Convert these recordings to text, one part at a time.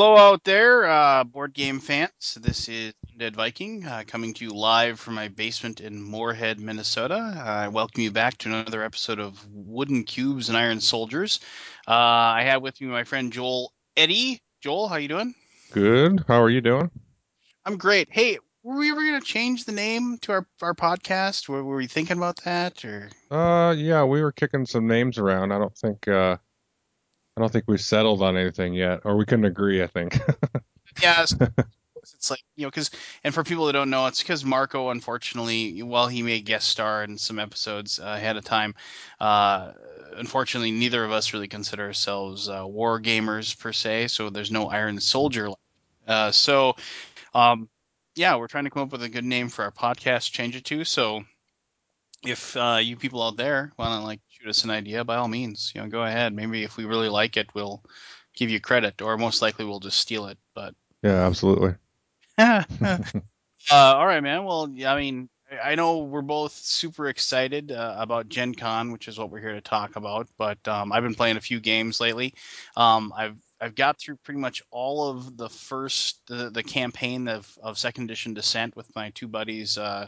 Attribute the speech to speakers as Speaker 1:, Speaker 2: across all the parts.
Speaker 1: Hello out there, uh, board game fans. This is Dead Viking uh, coming to you live from my basement in Moorhead, Minnesota. I welcome you back to another episode of Wooden Cubes and Iron Soldiers. Uh, I have with me my friend Joel Eddie. Joel, how you doing?
Speaker 2: Good. How are you doing?
Speaker 1: I'm great. Hey, were we ever going to change the name to our, our podcast? Were, were we thinking about that, or?
Speaker 2: Uh, yeah, we were kicking some names around. I don't think uh, I don't think we've settled on anything yet, or we couldn't agree, I think.
Speaker 1: Yeah, it's like you know because and for people that don't know it's because marco unfortunately while he may guest star in some episodes uh, ahead of time uh, unfortunately neither of us really consider ourselves uh, war gamers per se so there's no iron soldier uh, so um, yeah we're trying to come up with a good name for our podcast change it to so if uh, you people out there want to like shoot us an idea by all means you know go ahead maybe if we really like it we'll give you credit or most likely we'll just steal it but
Speaker 2: Yeah, absolutely.
Speaker 1: Uh, all right, man. Well, yeah, I mean, I I know we're both super excited uh, about Gen Con, which is what we're here to talk about. But um, I've been playing a few games lately. Um, I've I've got through pretty much all of the first the, the campaign of, of Second Edition Descent with my two buddies, uh,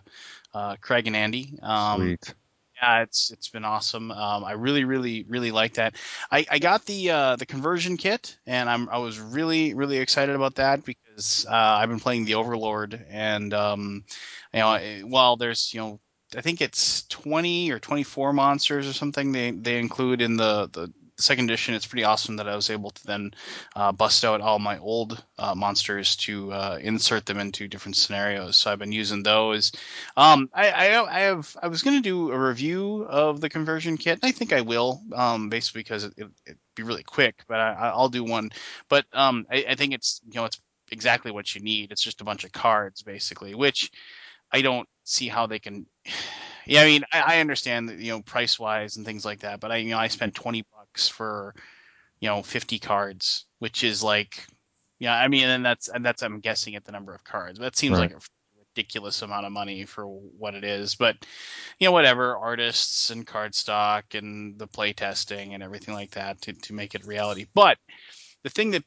Speaker 1: uh, Craig and Andy. Um,
Speaker 2: Sweet.
Speaker 1: Yeah, it's it's been awesome. Um, I really, really, really like that. I, I got the uh, the conversion kit, and I'm I was really, really excited about that because uh, I've been playing the Overlord, and um, you know, while there's you know, I think it's 20 or 24 monsters or something they they include in the the second edition. It's pretty awesome that I was able to then uh, bust out all my old uh, monsters to uh, insert them into different scenarios. So I've been using those um, I, I I have I was gonna do a review of the conversion kit. and I think I will, um, basically because it, it, it'd be really quick. But I, I'll do one. But um, I, I think it's you know it's exactly what you need. It's just a bunch of cards basically, which I don't see how they can. Yeah, I mean I, I understand that you know price wise and things like that, but I you know I spent twenty bucks for you know fifty cards, which is like yeah, I mean, and that's and that's I'm guessing at the number of cards. But That seems
Speaker 2: Right.
Speaker 1: like a ridiculous amount of money for what it is. But you know, whatever, artists and cardstock and the play testing and everything like that to, to make it reality. But the thing that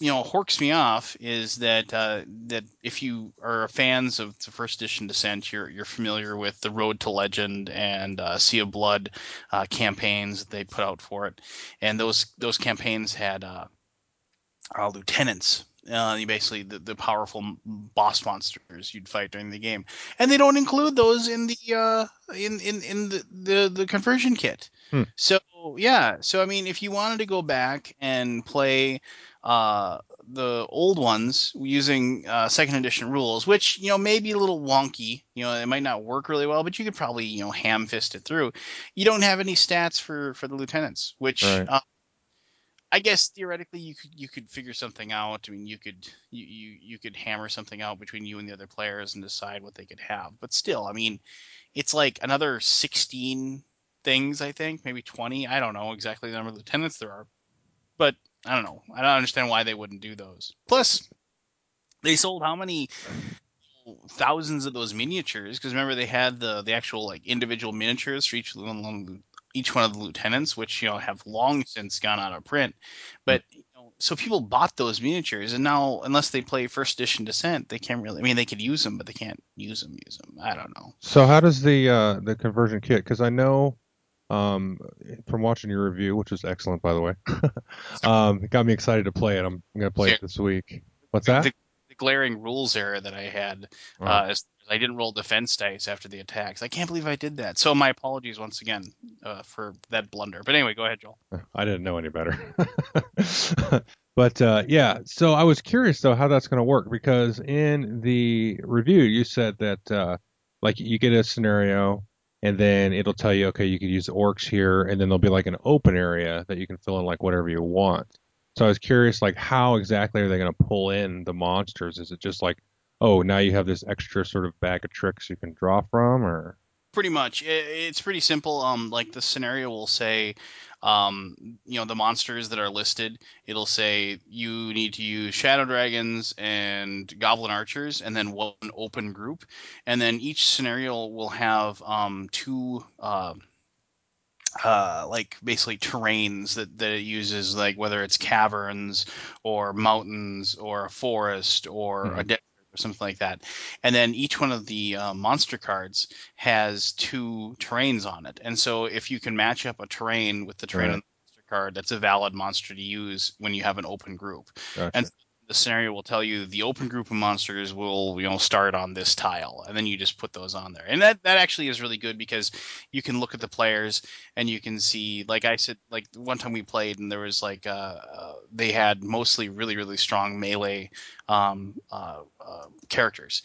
Speaker 1: you know horks me off is that uh, that if you are fans of the first edition Descent, you're you're familiar with the Road to Legend and uh, Sea of Blood uh, campaigns that they put out for it, and those those campaigns had uh, uh, lieutenants. Uh, you basically the, the powerful boss monsters you'd fight during the game, and they don't include those in the uh, in in in the, the the conversion kit.
Speaker 2: Hmm.
Speaker 1: So yeah, so I mean, if you wanted to go back and play uh, the old ones using uh, second edition rules, which you know may be a little wonky, you know, it might not work really well, but you could probably you know ham fist it through. You don't have any stats for for the lieutenants, which
Speaker 2: Right.
Speaker 1: uh, I guess theoretically you could you could figure something out. I mean, you could you, you you could hammer something out between you and the other players and decide what they could have. But still, I mean, it's like another 16 things, I think, maybe 20. I don't know exactly the number of lieutenants there are, but I don't know. I don't understand why they wouldn't do those. Plus, they sold how many thousands of those miniatures? Because remember they had the the actual like individual miniatures for each one each one of the lieutenants, which you know have long since gone out of print. But you know, so people bought those miniatures, and now unless they play first edition Descent, they can't really. I mean, they could use them, but they can't use them. Use them. I don't know.
Speaker 2: So how does the uh the conversion kit? Because I know um from watching your review, which was excellent by the way, um it got me excited to play it. I'm, I'm gonna play
Speaker 1: So
Speaker 2: it this week. What's that?
Speaker 1: the, the glaring rules error that I had
Speaker 2: Oh,
Speaker 1: uh, is I didn't roll defense dice after the attacks. I can't believe I did that. So my apologies once again uh, for that blunder. But anyway, go ahead, Joel.
Speaker 2: I didn't know any better. But uh, yeah, so I was curious though how that's going to work because in the review you said that uh, like you get a scenario and then it'll tell you okay you could use orcs here and then there'll be like an open area that you can fill in like whatever you want. So I was curious like how exactly are they going to pull in the monsters? Is it just like oh now you have this extra sort of bag of tricks you can draw from or
Speaker 1: Pretty much, it's pretty simple. Um, like the scenario will say, um, you know, the monsters that are listed. It'll say you need to use shadow dragons and goblin archers, and then one open group, and then each scenario will have um two uh, uh, like basically terrains that, that it uses, like whether it's caverns or mountains or a forest or
Speaker 2: Mhm.
Speaker 1: a desert or something like that. And then each one of the uh, monster cards has two terrains on it. And so if you can match up a terrain with the terrain
Speaker 2: Right.
Speaker 1: on the monster card, that's a valid monster to use when you have an open group.
Speaker 2: Gotcha.
Speaker 1: And the scenario will tell you the open group of monsters will you know start on this tile and then you just put those on there. And that that actually is really good because you can look at the players and you can see like i said like one time we played and there was like uh, uh they had mostly really really strong melee um uh, uh characters.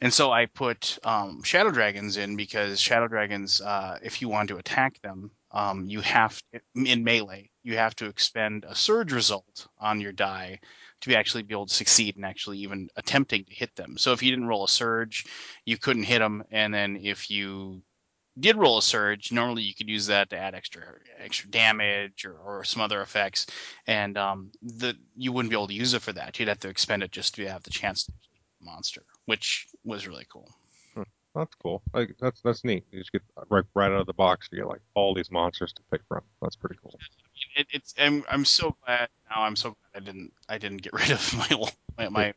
Speaker 1: And so I put um, shadow dragons in because shadow dragons, uh, if you want to attack them, um, you have in melee you have to expend a surge result on your die to actually be able to succeed in actually even attempting to hit them. So if you didn't roll a surge, you couldn't hit them, and then if you did roll a surge, normally you could use that to add extra extra damage or, or some other effects, and um, the you wouldn't be able to use it for that. You'd have to expend it just to have the chance to monster, which was really cool.
Speaker 2: That's cool. Like that's that's neat. You just get right right out of the box. You get like all these monsters to pick from. That's pretty cool.
Speaker 1: It, it's I'm, I'm so glad now. I'm so glad I didn't I didn't get rid of my old, my, my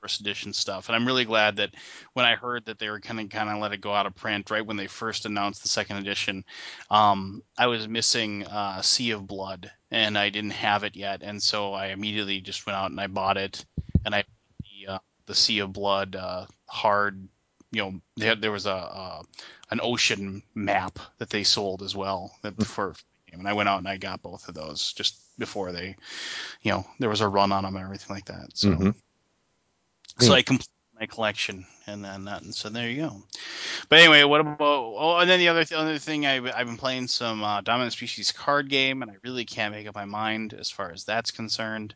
Speaker 1: first edition stuff, and I'm really glad that when I heard that they were kind of kind of let it go out of print right when they first announced the second edition, um, I was missing uh, Sea of Blood, and I didn't have it yet, and so I immediately just went out and I bought it, and I the uh, the Sea of Blood uh, hard you know had, there was a, a an ocean map that they sold as well that for and I went out and I got both of those just before they you know there was a run on them and everything like that so
Speaker 2: Mhm.
Speaker 1: so. I completed my collection and then that and so there you go but anyway what about oh and then the other the other thing I, I've been playing some uh, dominant species card game and I really can't make up my mind as far as that's concerned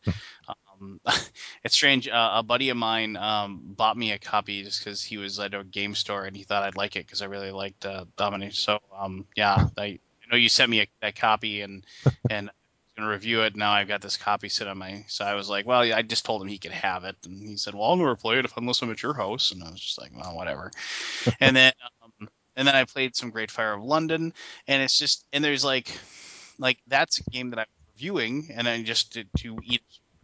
Speaker 1: um, it's strange. Uh, a buddy of mine um, bought me a copy just because he was at a game store and he thought I'd like it because I really liked uh, Dominic. So um, yeah, I know you sent me a, that copy and and was gonna review it. Now I've got this copy sitting on my. So I was like, well, I just told him he could have it, and he said, well, I'll never play it if unless I'm at your house. And I was just like, well, whatever. and then um, and then I played some Great Fire of London, and it's just and there's like like that's a game that I'm reviewing, and I just to, to eat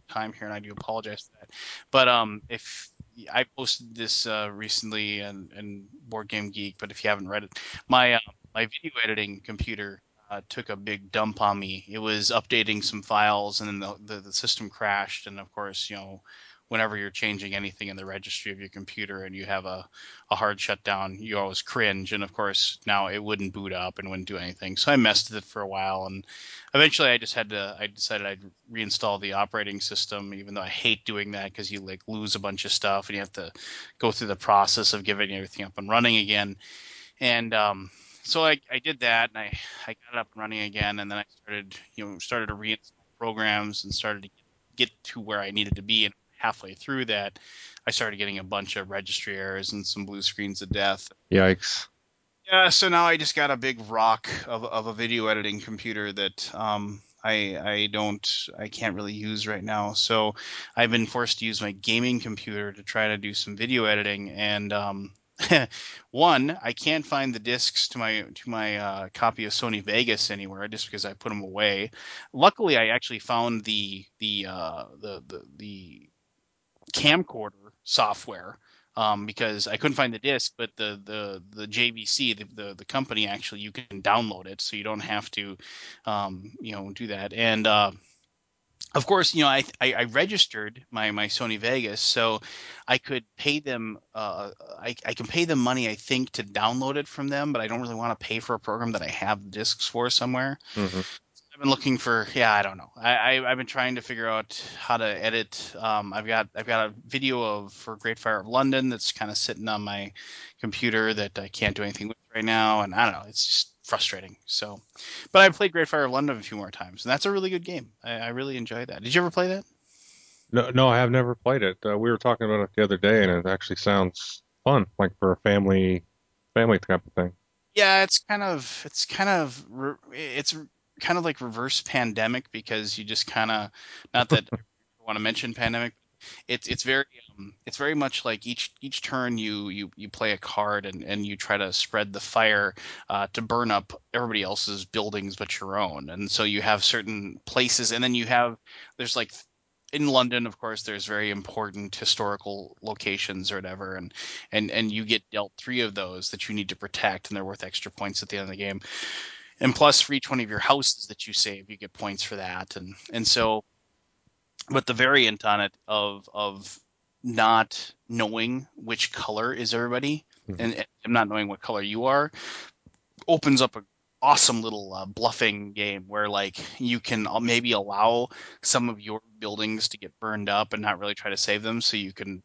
Speaker 1: time here, and I do apologize for that. But um, if I posted this uh, recently in, in Board Game Geek, but if you haven't read it, my uh, my video editing computer uh, took a big dump on me. It was updating some files, and then the, the the system crashed, and of course, you know. Whenever you're changing anything in the registry of your computer and you have a, a hard shutdown, you always cringe. And of course, now it wouldn't boot up and wouldn't do anything. So I messed with it for a while, and eventually I just had to I decided I'd reinstall the operating system even though I hate doing that because you like lose a bunch of stuff and you have to go through the process of giving everything up and running again and um so I, I did that and I, I got it up and running again and then I started you know started to reinstall programs and started to get to where I needed to be and halfway through that I started getting a bunch of registry errors and some blue screens of death
Speaker 2: Yikes.
Speaker 1: yeah, so now I just got a big rock of, of a video editing computer that um, I I don't I can't really use right now. So I've been forced to use my gaming computer to try to do some video editing. And um, one, I can't find the discs to my to my uh, copy of Sony Vegas anywhere just because I put them away. Luckily, I actually found the the uh, the the, the camcorder software um, because I couldn't find the disc, but the the the JVC, the, the the company actually you can download it, so you don't have to, um, you know, do that. And uh, of course, you know, I, I I registered my my Sony Vegas, so I could pay them. Uh, I I can pay them money, I think, to download it from them, but I don't really want to pay for a program that I have discs for somewhere.
Speaker 2: hmm
Speaker 1: I've been looking for yeah I don't know I, I I've been trying to figure out how to edit um I've got I've got a video of for Great Fire of London that's kind of sitting on my computer that I can't do anything with right now and I don't know it's just frustrating so but I played Great Fire of London a few more times and that's a really good game I, I really enjoy that did you ever play that
Speaker 2: No, no, I have never played it. Uh, we were talking about it the other day, and it actually sounds fun, like for a family, family type of thing.
Speaker 1: yeah it's kind of it's kind of it's kind of like reverse pandemic because you just kind of not that I want to mention pandemic it's it's very um, it's very much like each each turn you you you play a card and and you try to spread the fire uh, to burn up everybody else's buildings but your own and so you have certain places and then you have there's like in London, of course, there's very important historical locations or whatever, and and and you get dealt three of those that you need to protect, and they're worth extra points at the end of the game. And plus, for each one of your houses that you save, you get points for that, and and so, but the variant on it of of not knowing which color is everybody,
Speaker 2: Mhm.
Speaker 1: and, and not knowing what color you are, opens up a awesome little uh, bluffing game where like you can maybe allow some of your buildings to get burned up and not really try to save them so you can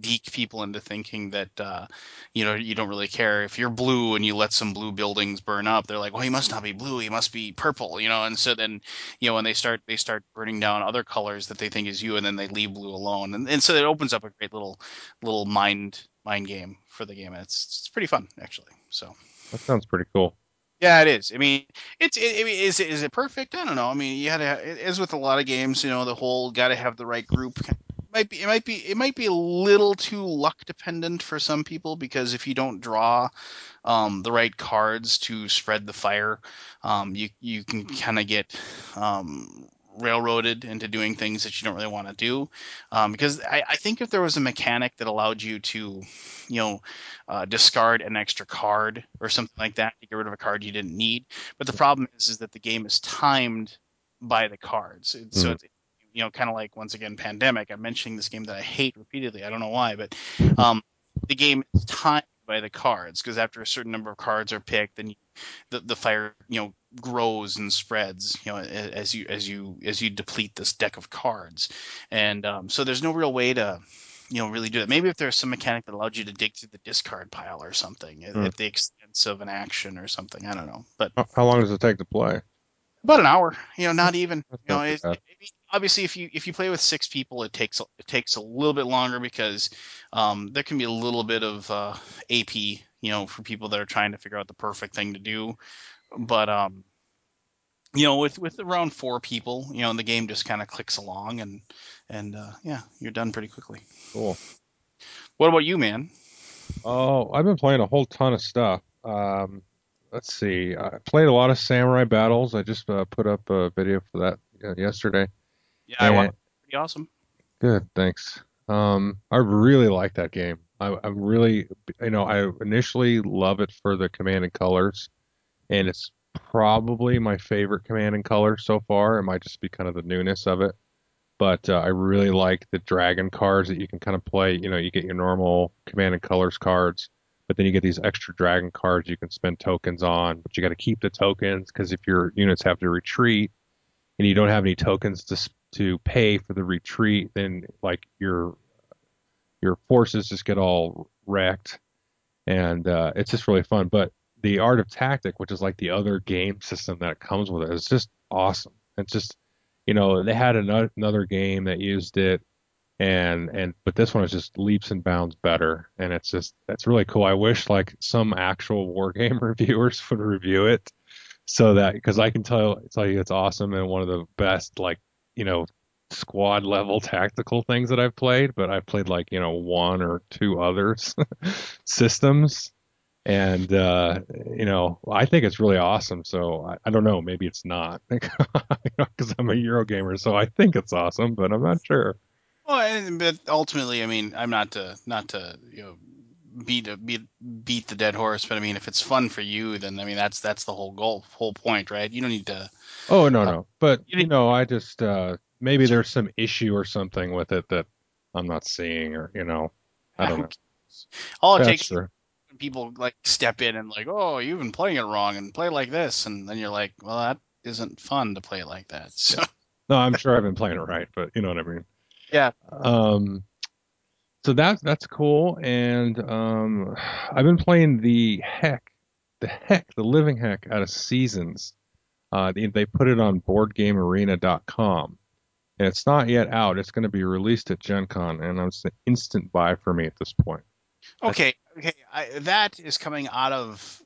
Speaker 1: geek people into thinking that uh, you know you don't really care if you're blue and you let some blue buildings burn up they're like well he must not be blue he must be purple you know and so then you know when they start they start burning down other colors that they think is you and then they leave blue alone and, and so it opens up a great little little mind mind game for the game and it's it's pretty fun actually so
Speaker 2: That sounds pretty cool.
Speaker 1: yeah, it is. I mean, it's it, I mean, is it perfect? I don't know. I mean, you had to as with a lot of games, you know, the whole got to have the right group. It might be it might be it might be a little too luck dependent for some people because if you don't draw um, the right cards to spread the fire, um, you you can kind of get um, railroaded into doing things that you don't really want to do. Um, because I, I think if there was a mechanic that allowed you to, you know, uh, discard an extra card or something like that to get rid of a card you didn't need. But the problem is, is that the game is timed by the cards. It's- So
Speaker 2: Mhm.
Speaker 1: it's you know, kind of like once again, pandemic. I'm mentioning this game that I hate repeatedly. I don't know why, but um, the game is timed by the cards because after a certain number of cards are picked, then you, the the fire you know grows and spreads you know as you as you as you deplete this deck of cards, and um, so there's no real way to you know really do that. Maybe if there's some mechanic that allowed you to dig through the discard pile or something at,
Speaker 2: Hmm.
Speaker 1: at the expense of an action or something. I don't know, but
Speaker 2: How, long does it take to play?
Speaker 1: about an hour. You know, not even.
Speaker 2: That's
Speaker 1: You know, it, obviously if you if you play with six people, it takes it takes a little bit longer because um, there can be a little bit of uh, AP. You know, for people that are trying to figure out the perfect thing to do. But um, you know, with with around four people, you know, the game just kind of clicks along and and uh, yeah, you're done pretty quickly.
Speaker 2: Cool.
Speaker 1: What about you, man?
Speaker 2: Oh, I've been playing a whole ton of stuff. Um, let's see. I played a lot of Samurai Battles. I just uh, put up a video for that uh, yesterday.
Speaker 1: Yeah, I.
Speaker 2: And
Speaker 1: Pretty awesome.
Speaker 2: good, thanks. Um, I really like that game. I, I'm really, you know, I initially love it for the command and colors, and it's probably my favorite command and color so far. It might just be kind of the newness of it. but uh, I really like the dragon cards that you can kind of play. You know, you get your normal command and colors cards, but then you get these extra dragon cards you can spend tokens on. But you got to keep the tokens because if your units have to retreat and you don't have any tokens to to pay for the retreat, then like your your forces just get all wrecked, and uh, it's just really fun. But the art of tactic, which is like the other game system that comes with it, is just awesome. It's just you know they had ano- another game that used it and and but this one is just leaps and bounds better and it's just that's really cool i wish like some actual war game reviewers would review it so that because i can tell tell you it's awesome and one of the best like you know squad level tactical things that i've played but i've played like you know one or two others systems and uh you know i think it's really awesome so i, I don't know maybe it's not because i'm a euro gamer so i think it's awesome but i'm not sure
Speaker 1: Well, but ultimately, I mean, I'm not to not to you know beat beat beat the dead horse, but I mean, if it's fun for you, then I mean that's that's the whole goal, whole point, right? You don't need to.
Speaker 2: Oh no
Speaker 1: Uh,
Speaker 2: no, but
Speaker 1: you
Speaker 2: know, I just uh maybe there's some issue or something with it that I'm not seeing, or you know, I don't know.
Speaker 1: all it
Speaker 2: That's
Speaker 1: takes
Speaker 2: true.
Speaker 1: people like step in and like, oh, you've been playing it wrong, and play like this, and then you're like, well, that isn't fun to play like that. So.
Speaker 2: No, I'm sure I've been playing it right, but you know what I mean.
Speaker 1: yeah,
Speaker 2: Um, so that's that's cool, and um, I've been playing the heck, the heck, the living heck out of Seasons. Uh, they, they put it on BoardGameArena.com, and it's not yet out. It's going to be released at Gen Con, and it's an instant buy for me at this point.
Speaker 1: okay, okay, I, that is coming out of.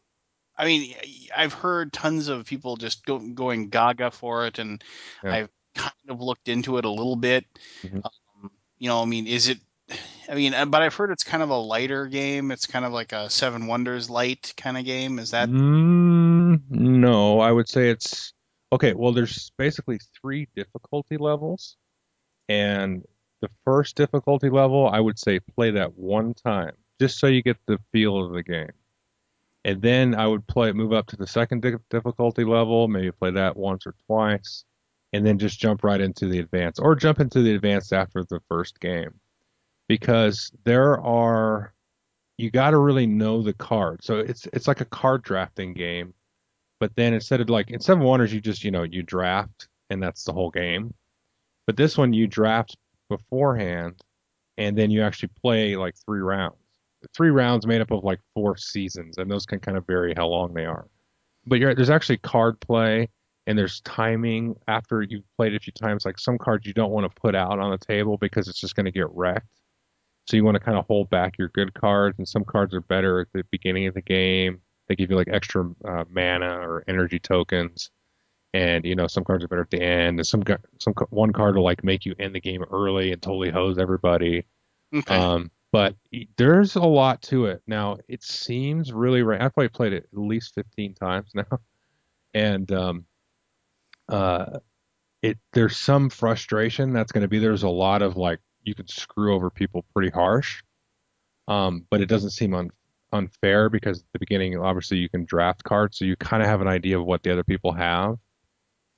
Speaker 1: I mean, I've heard tons of people just go, going gaga for it, and
Speaker 2: Yeah.
Speaker 1: I've kind of looked into it a little bit.
Speaker 2: Mhm.
Speaker 1: Um, you know, I mean, is it? I mean, uh, but I've heard it's kind of a lighter game. It's kind of like a Seven Wonders light kind of game. Is that?
Speaker 2: No, I would say it's okay. Well, there's basically three difficulty levels, and the first difficulty level, I would say play that one time, just so you get the feel of the game. And then I would play move up to the second di- difficulty level, maybe play that once or twice, and then just jump right into the advanced, or jump into the advanced after the first game, because there are you got to really know the card. So it's it's like a card drafting game, but then instead of like in Seven Wonders, you just you know you draft and that's the whole game. But this one you draft beforehand, and then you actually play like three rounds. Three rounds made up of like four seasons, and those can kind of vary how long they are. But there's actually card play, and there's timing after you've played a few times. Like some cards you don't want to put out on the table because it's just going to get wrecked. So you want to kind of hold back your good cards, and some cards are better at the beginning of the game. They give you like extra uh, mana or energy tokens, and you know some cards are better at the end. And some some one card will like make you end the game early and totally hose everybody.
Speaker 1: Okay.
Speaker 2: Um, but there's a lot to it. Now it seems really right. I've probably played it at least 15 times now, and um, uh, it there's some frustration that's going to be. There's a lot of like you could screw over people pretty harsh. Um, but it doesn't seem un- unfair because at the beginning, obviously, you can draft cards, so you kind of have an idea of what the other people have,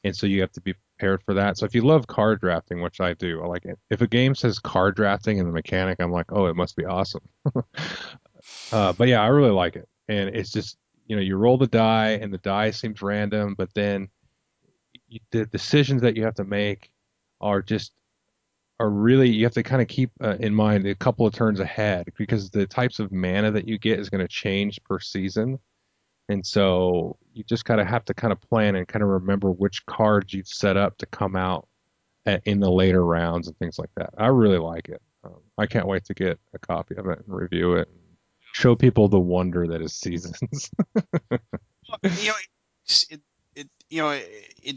Speaker 2: and so you have to be prepared for that. So if you love card drafting, which I do, I like it. If a game says card drafting in the mechanic, I'm like, oh, it must be awesome. uh, but yeah, I really like it, and it's just you know you roll the die, and the die seems random, but then you, the decisions that you have to make are just are really you have to kind of keep uh, in mind a couple of turns ahead because the types of mana that you get is going to change per season. And so you just kind of have to kind of plan and kind of remember which cards you've set up to come out at, in the later rounds and things like that. I really like it. Um, I can't wait to get a copy of it and review it and show people the wonder that is seasons.
Speaker 1: you know, it, it, you know, it, it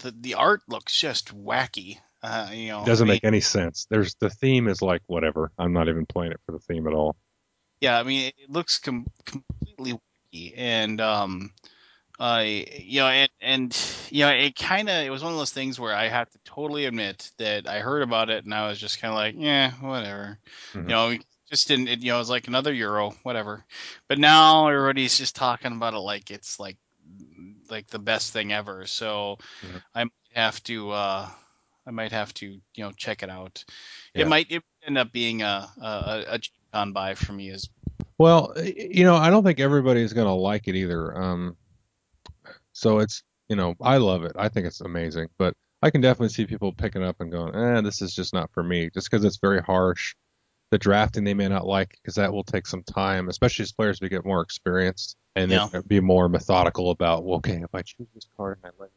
Speaker 1: the, the art looks just wacky. Uh, you know,
Speaker 2: it doesn't
Speaker 1: I mean,
Speaker 2: make any sense. There's the theme is like whatever. I'm not even playing it for the theme at all.
Speaker 1: Yeah, I mean, it looks com- completely wacky, and um, I you know, and and you know, it kind of it was one of those things where I have to totally admit that I heard about it and I was just kind of like, yeah, whatever,
Speaker 2: Mhm.
Speaker 1: you know, just didn't. It, you know, it was like another Euro, whatever. But now everybody's just talking about it like it's like like the best thing ever. So
Speaker 2: Mhm.
Speaker 1: I have to. uh I might have to, you know, check it out.
Speaker 2: Yeah.
Speaker 1: It might it end up being a a, a on buy for me as
Speaker 2: Well, you know, I don't think everybody's gonna like it either. Um, so it's, you know, I love it. I think it's amazing, but I can definitely see people picking up and going, "Eh, this is just not for me," just because it's very harsh. The drafting they may not like because that will take some time, especially as players we get more experienced and
Speaker 1: Yeah.
Speaker 2: then be more methodical about, well, okay, if I choose this card and I let him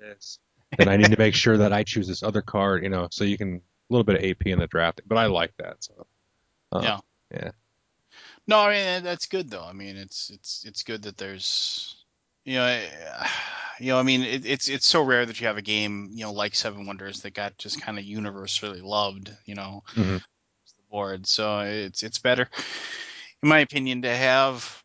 Speaker 2: have this, then I need to make sure that I choose this other card, you know, so you can a little bit of AP in the drafting. But I like that. So, uh,
Speaker 1: Yeah.
Speaker 2: yeah.
Speaker 1: No, I mean that's good though. I mean it's it's it's good that there's you know eh, you know I mean it, it's it's so rare that you have a game you know like Seven Wonders that got just kind of universally loved you know
Speaker 2: hmm
Speaker 1: the board. So it's it's better in my opinion to have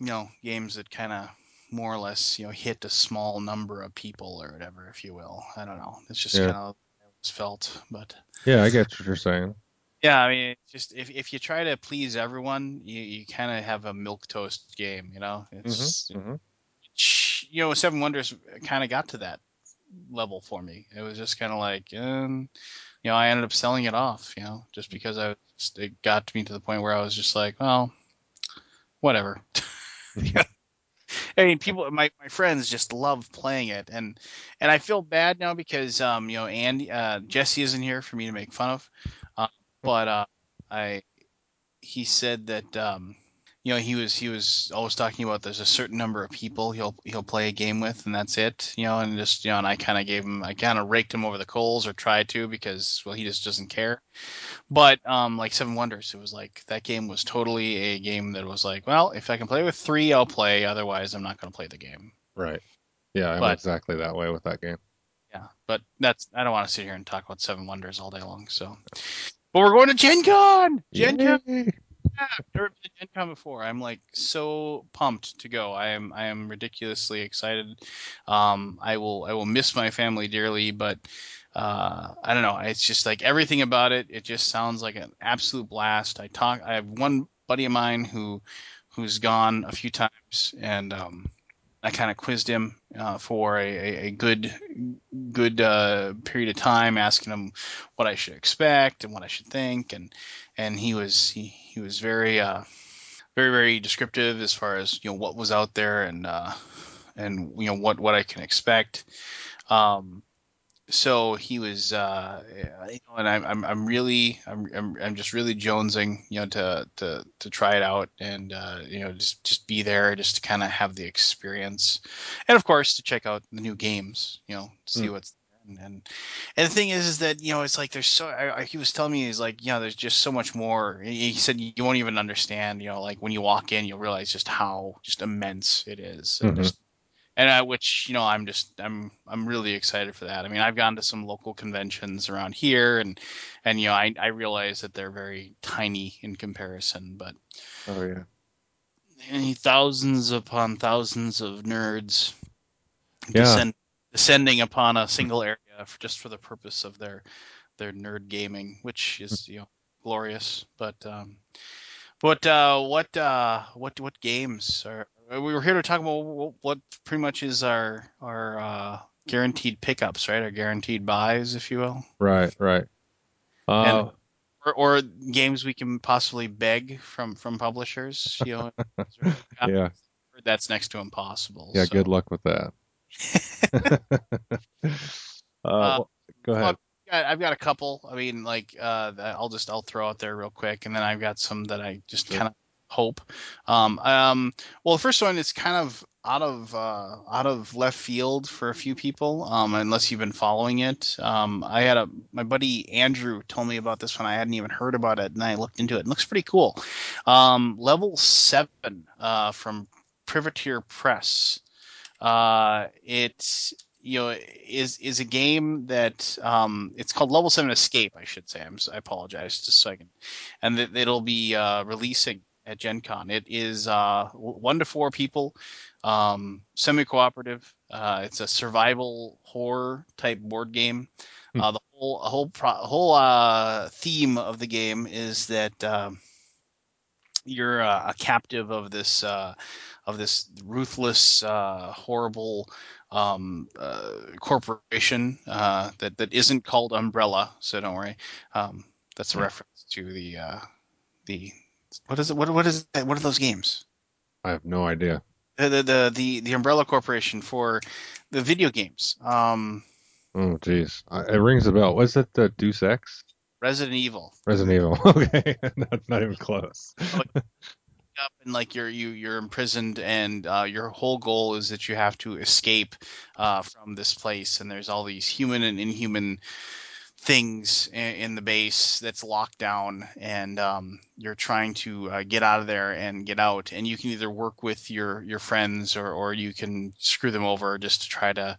Speaker 1: you know games that kind of more or less you know hit a small number of people or whatever if you will. I don't know. It's just
Speaker 2: Yeah.
Speaker 1: kind of felt, but
Speaker 2: Yeah, I get what you're saying.
Speaker 1: yeah, I mean, it's just if if you try to please everyone, you, you kind of have a milk toast game. You know, it's
Speaker 2: hmm
Speaker 1: you know, Seven Wonders kind of got to that level for me. It was just kind of like, um, you know, I ended up selling it off. You know, just because I was, it got to me to the point where I was just like, well, whatever. I mean, people, my, my friends just love playing it, and and I feel bad now because um, you know, Andy, uh, Jesse isn't here for me to make fun of, uh, but uh, I he said that um, you know he was he was always talking about there's a certain number of people he'll he'll play a game with and that's it you know and just you know and I kind of gave him I kind of raked him over the coals or tried to because well he just doesn't care but um like Seven Wonders it was like that game was totally a game that was like well if I can play with three I'll play otherwise I'm not going to play the game
Speaker 2: Right. Yeah, I'm
Speaker 1: But-
Speaker 2: exactly that way with that game.
Speaker 1: yeah but that's I don't want to sit here and talk about Seven Wonders all day long so But we're going to Gen Con! Gen Con! I've never been to Gen Con before. I'm like so pumped to go. I am I am ridiculously excited. Um, I will I will miss my family dearly, but uh, I don't know. It's just like everything about it. It just sounds like an absolute blast. I talk. I have one buddy of mine who who's gone a few times, and um, I kind of quizzed him uh, for a, a, a good good uh, period of time, asking him what I should expect and what I should think, and and he was he, he was very uh, very very descriptive as far as you know what was out there and uh, and you know what what I can expect. Um, so he was uh you know, and I'm, I'm i'm really I'm, I'm i'm just really jonesing you know to to to try it out and uh you know just just be there just to kind of have the experience and of course to check out the new games you know see
Speaker 2: Mm.
Speaker 1: what's and, and and the thing is is that you know it's like there's so I, I, he was telling me he's like you know there's just so much more he said you won't even understand you know like when you walk in you'll realize just how just immense it is and
Speaker 2: hmm
Speaker 1: just and uh, which you know i'm just i'm i'm really excited for that i mean i've gone to some local conventions around here and and you know i, I realize that they're very tiny in comparison but
Speaker 2: Oh yeah.
Speaker 1: thousands upon thousands of nerds
Speaker 2: Yeah.
Speaker 1: descend descending upon a single area for, just for the purpose of their their nerd gaming which is you know glorious but um But uh, what uh, what what games are we were here to talk about? What, pretty much is our our uh, guaranteed pickups, right? Our guaranteed buys, if you will,
Speaker 2: Right. Right.
Speaker 1: and
Speaker 2: Uh.
Speaker 1: or, or games we can possibly beg from from publishers. You know,
Speaker 2: Yeah.
Speaker 1: that's next to impossible.
Speaker 2: Yeah. Good luck with that. uh.
Speaker 1: Uh,
Speaker 2: go
Speaker 1: so I've
Speaker 2: ahead.
Speaker 1: got, I've got a couple. I mean, like uh, I'll just I'll throw out there real quick, and then I've got some that I just kind of hope. Um, um, well, the first one is kind of out of uh, out of left field for a few people, um, unless you've been following it. Um, I had a my buddy Andrew told me about this one. I hadn't even heard about it, and I looked into it. It looks pretty cool. Um, Level Seven uh, from Privateer Press. Uh, it you know is is a game that um, it's called Level Seven Escape. I should say. I'm, I apologize. Just I can, and that it'll be uh, releasing at Gen Con. It is uh, one to four people, um, semi cooperative. Uh, it's a survival horror type board game.
Speaker 2: Hmm.
Speaker 1: Uh, the whole whole pro- whole uh, theme of the game is that. You're uh, a captive of this uh, of this ruthless, uh, horrible um, uh, corporation uh, that that isn't called Umbrella. So don't worry. Um, that's a reference to the uh, the what is it? What what is it? What are those games?
Speaker 2: I have no idea.
Speaker 1: The the the the, the Umbrella Corporation for the video games. Um,
Speaker 2: Oh, geez. Uh, It rings a bell. Was it the Deus Ex?
Speaker 1: Resident Evil.
Speaker 2: Resident Evil. Okay. Not, not even close.
Speaker 1: up and like you're you you're imprisoned and uh, your whole goal is that you have to escape uh, from this place and there's all these human and inhuman things in, in the base that's locked down and um, you're trying to uh, get out of there and get out and you can either work with your your friends or or you can screw them over just to try to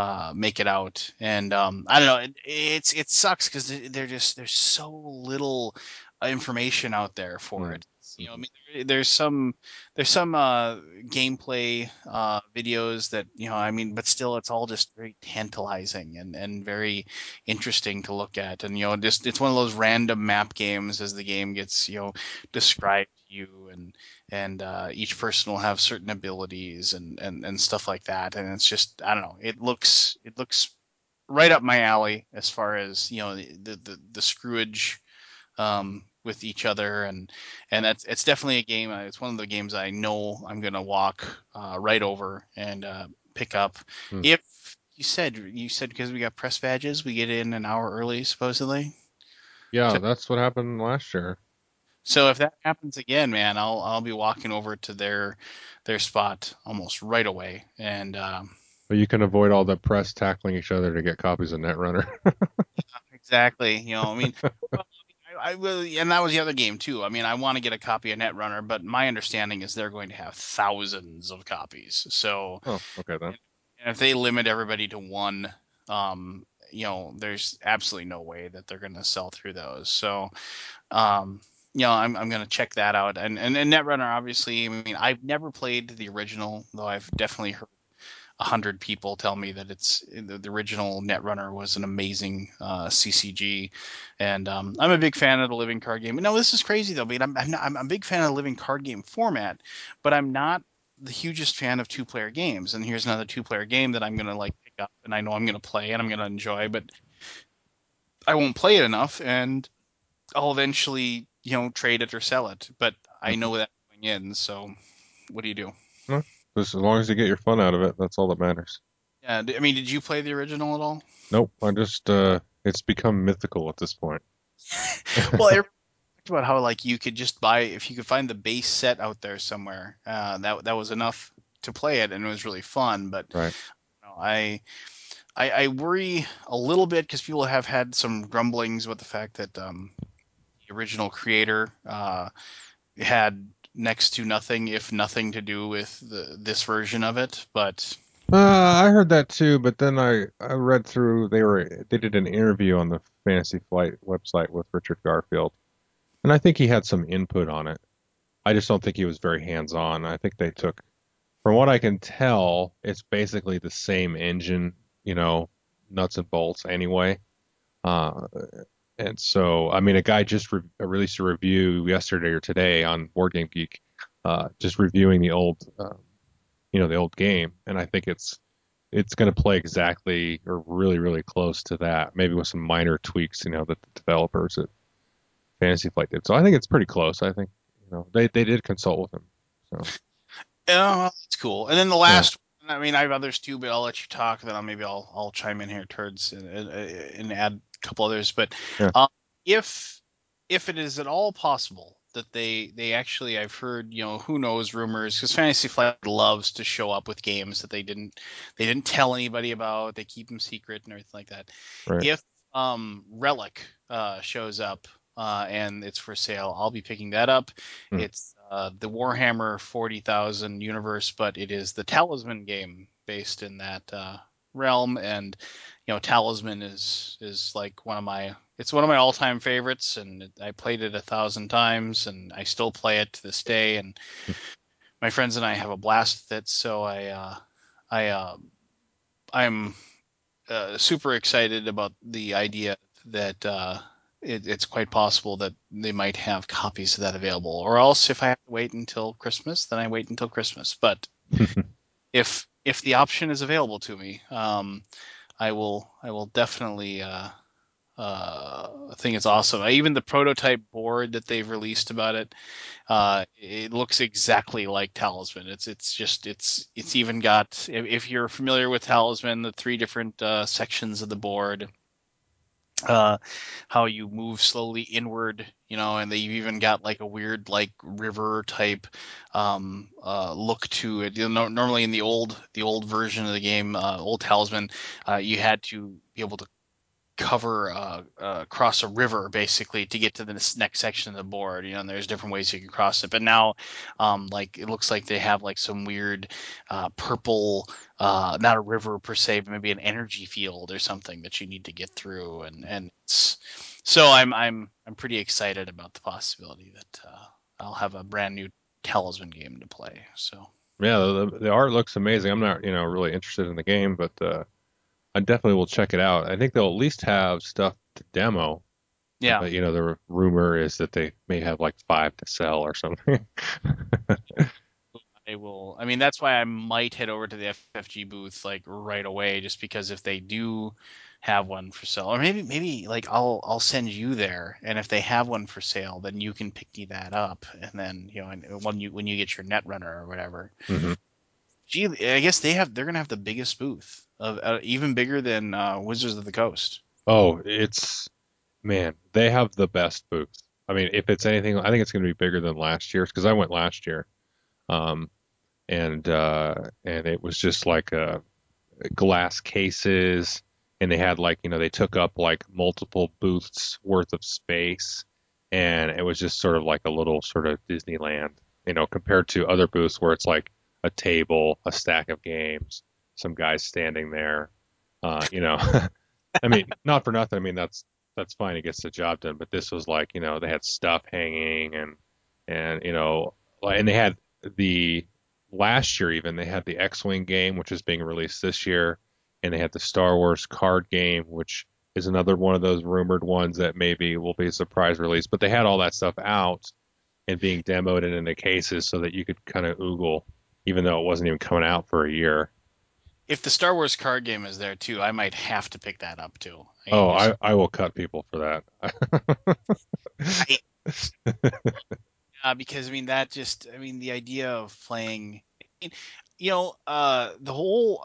Speaker 1: uh, make it out. And um, I don't know it, it's it sucks because they're just there's so little uh, information out there for it. You know I mean there's some there's some uh, gameplay uh, videos that you know I mean but still it's all just very tantalizing and and very interesting to look at. And you know, just it's one of those random map games as the game gets you know described to you, and and uh, each person will have certain abilities and and and stuff like that. And it's just I don't know. It looks it looks right up my alley as far as you know the the, the screwage um, with each other and and that's it's definitely a game uh, it's one of the games i know i'm going to walk uh, right over and uh, pick up
Speaker 2: Mm.
Speaker 1: if you said you said because we got press badges we get in an hour early supposedly
Speaker 2: Yeah,
Speaker 1: so,
Speaker 2: that's what happened last year.
Speaker 1: So if that happens again man i'll i'll be walking over to their their spot almost right away and um,
Speaker 2: But you can avoid all the press tackling each other to get copies of Netrunner.
Speaker 1: exactly you know i mean well, I, I really, and that was the other game too. I mean, I want to get a copy of Netrunner, but my understanding is they're going to have thousands of copies. So
Speaker 2: Oh, okay then.
Speaker 1: and if they limit everybody to one, um, you know, there's absolutely no way that they're going to sell through those. So, um, you know, I'm, I'm going to check that out. And, and, and Netrunner, obviously, I mean, I've never played the original, though I've definitely heard a hundred people tell me that it's the, original Netrunner was an amazing uh, CCG, and um, I'm a big fan of the living card game. No, this is crazy though. I'm I'm, not, I'm a big fan of the living card game format, but I'm not the hugest fan of two player games. And here's another two player game that I'm gonna like pick up, and I know I'm gonna play and I'm gonna enjoy, but I won't play it enough, and I'll eventually you know trade it or sell it. But I know that going in, so what do you do?
Speaker 2: Well, Just as long as you get your fun out of it, that's all that matters.
Speaker 1: Yeah, I mean, did you play the original at all?
Speaker 2: Nope, I just uh, it's become mythical at this point.
Speaker 1: well, everyone talked about how like you could just buy if you could find the base set out there somewhere. Uh, that that was enough to play it, and it was really fun. But
Speaker 2: Right.
Speaker 1: you know, I, I I worry a little bit because people have had some grumblings about the fact that um, original creator uh, had next to nothing, if nothing, to do with the, this version of it. But
Speaker 2: Uh, I heard that too, but then I, I read through they were they did an interview on the Fantasy Flight website with Richard Garfield, and I think he had some input on it. I just don't think he was very hands-on. I think they took, from what I can tell, it's basically the same engine, you know, nuts and bolts anyway. Uh, and so, I mean, a guy just re released a review yesterday or today on Board Game Geek, uh, just reviewing the old, um, you know, the old game, and I think it's it's going to play exactly or really, really close to that, maybe with some minor tweaks, you know, that the developers at Fantasy Flight did. So I think it's pretty close. I think, you know, they they did consult with him. So
Speaker 1: Yeah, that's cool. And then the last, I mean, I have others too, but I'll let you talk. Then I'll maybe I'll I'll chime in here towards and, and, add a couple others. But
Speaker 2: Yeah.
Speaker 1: um, if if it is at all possible that they they actually, I've heard, you know, who knows rumors because Fantasy Flight loves to show up with games that they didn't they didn't tell anybody about. They keep them secret and everything like that.
Speaker 2: Right.
Speaker 1: If um, Relic uh, shows up uh, and it's for sale, I'll be picking that up.
Speaker 2: Hmm.
Speaker 1: It's uh, the Warhammer 40,000 universe, but it is the Talisman game based in that uh, realm. And you know, Talisman is is like one of my it's one of my all time favorites, and I played it a thousand times, and I still play it to this day. And my friends and I have a blast with it. So I uh, I uh, I'm uh, super excited about the idea that it, it's quite possible that they might have copies of that available. Or else, if I have to wait until Christmas, then I wait until Christmas. But if if the option is available to me, um, I will I will definitely. Uh, uh, I think it's awesome. I, even the prototype board that they've released about it, uh, it looks exactly like Talisman. It's it's just it's it's even got if, if you're familiar with Talisman, the three different uh, sections of the board, uh, how you move slowly inward, you know, and they've even got like a weird like river type um, uh, look to it. You know, normally in the old the old version of the game, uh, old Talisman, uh, you had to be able to cover uh, uh, a river basically to get to the next- section of the board. You know, and there's different ways you can cross it. But now, um, like it looks like they have like some weird uh, purple, uh, not a river per se, but maybe an energy field or something that you need to get through. And and so I'm I'm I'm pretty excited about the possibility that uh, I'll have a brand new Talisman game to play. So.
Speaker 2: yeah, the, the art looks amazing. I'm not, you know, really interested in the game, but uh, I definitely will check it out. I think they'll at least have stuff to demo.
Speaker 1: Yeah,
Speaker 2: But, you know, the rumor is that they may have like five to sell or something.
Speaker 1: I will. I mean, that's why I might head over to the FFG booth like right away, just because if they do have one for sale, or maybe maybe like I'll I'll send you there, and if they have one for sale, then you can pick me that up, and then you know, when you when you get your Netrunner or whatever.
Speaker 2: Mhm.
Speaker 1: Gee, I guess they have they're gonna have the biggest booth uh, even bigger than uh, Wizards of the Coast.
Speaker 2: Oh, it's man, they have the best booth. I mean, if it's anything, I think it's going to be bigger than last year's because I went last year, um, and uh, and it was just like uh, glass cases, and they had like you know they took up like multiple booths worth of space, and it was just sort of like a little sort of Disneyland, you know, compared to other booths where it's like a table, a stack of games, some guys standing there, uh, you know. I mean, not for nothing. I mean, that's that's fine. It gets the job done. But this was like, you know, they had stuff hanging and and you know, and they had the last year even they had the X-wing game, which is being released this year, and they had the Star Wars card game, which is another one of those rumored ones that maybe will be a surprise release. But they had all that stuff out and being demoed and in the cases so that you could kind of oogle, even though it wasn't even coming out for a year.
Speaker 1: If the Star Wars card game is there too, I might have to pick that up too. I
Speaker 2: Oh, I, I will cut people for that.
Speaker 1: uh, because I mean that just I mean the idea of playing, you know, uh, the whole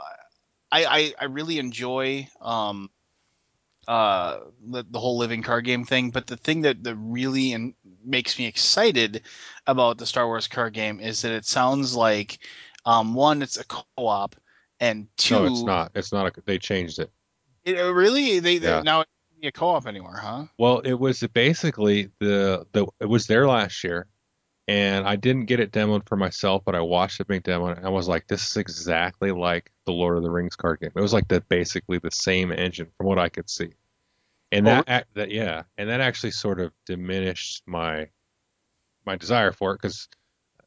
Speaker 1: I I, I really enjoy um uh the, the whole living card game thing but the thing that, that really in, makes me excited about the star wars card game is that it sounds like um one it's a co-op and two
Speaker 2: no, it's not. It's not. A, they changed it.
Speaker 1: it, uh, really they, they now it's a co-op anymore huh
Speaker 2: Well, it was basically the the it was there last year, and I didn't get it demoed for myself, but I watched it being demoed, and I was like, this is exactly like the Lord of the Rings card game. It was like the basically the same engine from what I could see, and
Speaker 1: Oh,
Speaker 2: that ac- that yeah, and that actually sort of diminished my my desire for it because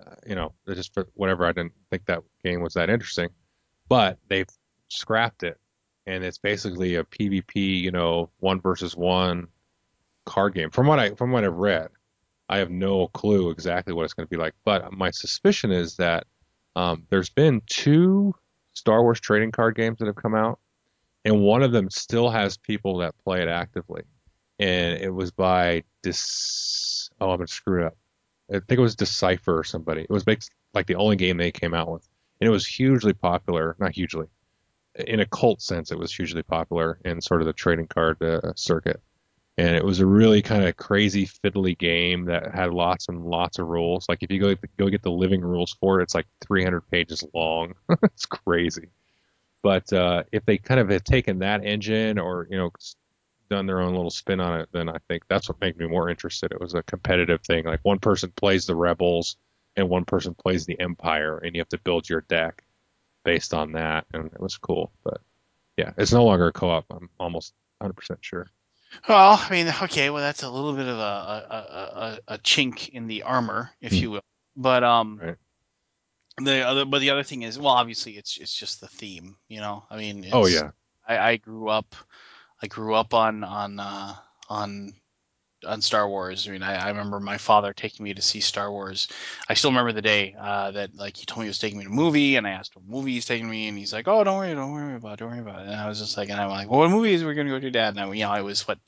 Speaker 2: uh, you know just for whatever I didn't think that game was that interesting, but they've scrapped it, and it's basically a PvP, you know, one versus one card game. From what I from what I've read, I have no clue exactly what it's going to be like. But my suspicion is that um, there's been two Star Wars trading card games that have come out, and one of them still has people that play it actively. And it was by Dis. Oh, I'm gonna screw it up. I think it was Decipher or somebody. It was like the only game they came out with, and it was hugely popular. Not hugely, in a cult sense, it was hugely popular in sort of the trading card uh, circuit and it was a really kind of crazy fiddly game that had lots and lots of rules. Like if you go go get the living rules for it, it's like 300 pages long. it's crazy. But uh, if they kind of had taken that engine or you know done their own little spin on it, then I think that's what made me more interested. It was a competitive thing. Like one person plays the rebels and one person plays the empire, and you have to build your deck based on that, and it was cool. But yeah, it's no longer a co-op. I'm almost 100% sure.
Speaker 1: well i mean okay well that's a little bit of a a, a, a chink in the armor if
Speaker 2: Hmm.
Speaker 1: you will but um
Speaker 2: Right.
Speaker 1: the other but the other thing is well obviously it's it's just the theme you know i mean it's,
Speaker 2: Oh yeah.
Speaker 1: I, I grew up I grew up on on uh, on on Star Wars. I mean, I, I remember my father taking me to see Star Wars. I still remember the day uh, that like he told me he was taking me to a movie, and I asked what movie he's taking me, and he's like, "Oh, don't worry, don't worry about, it, don't worry about it." And I was just like, and I'm like, "Well, what movies we're gonna go to, Dad?" And I, you know, I was what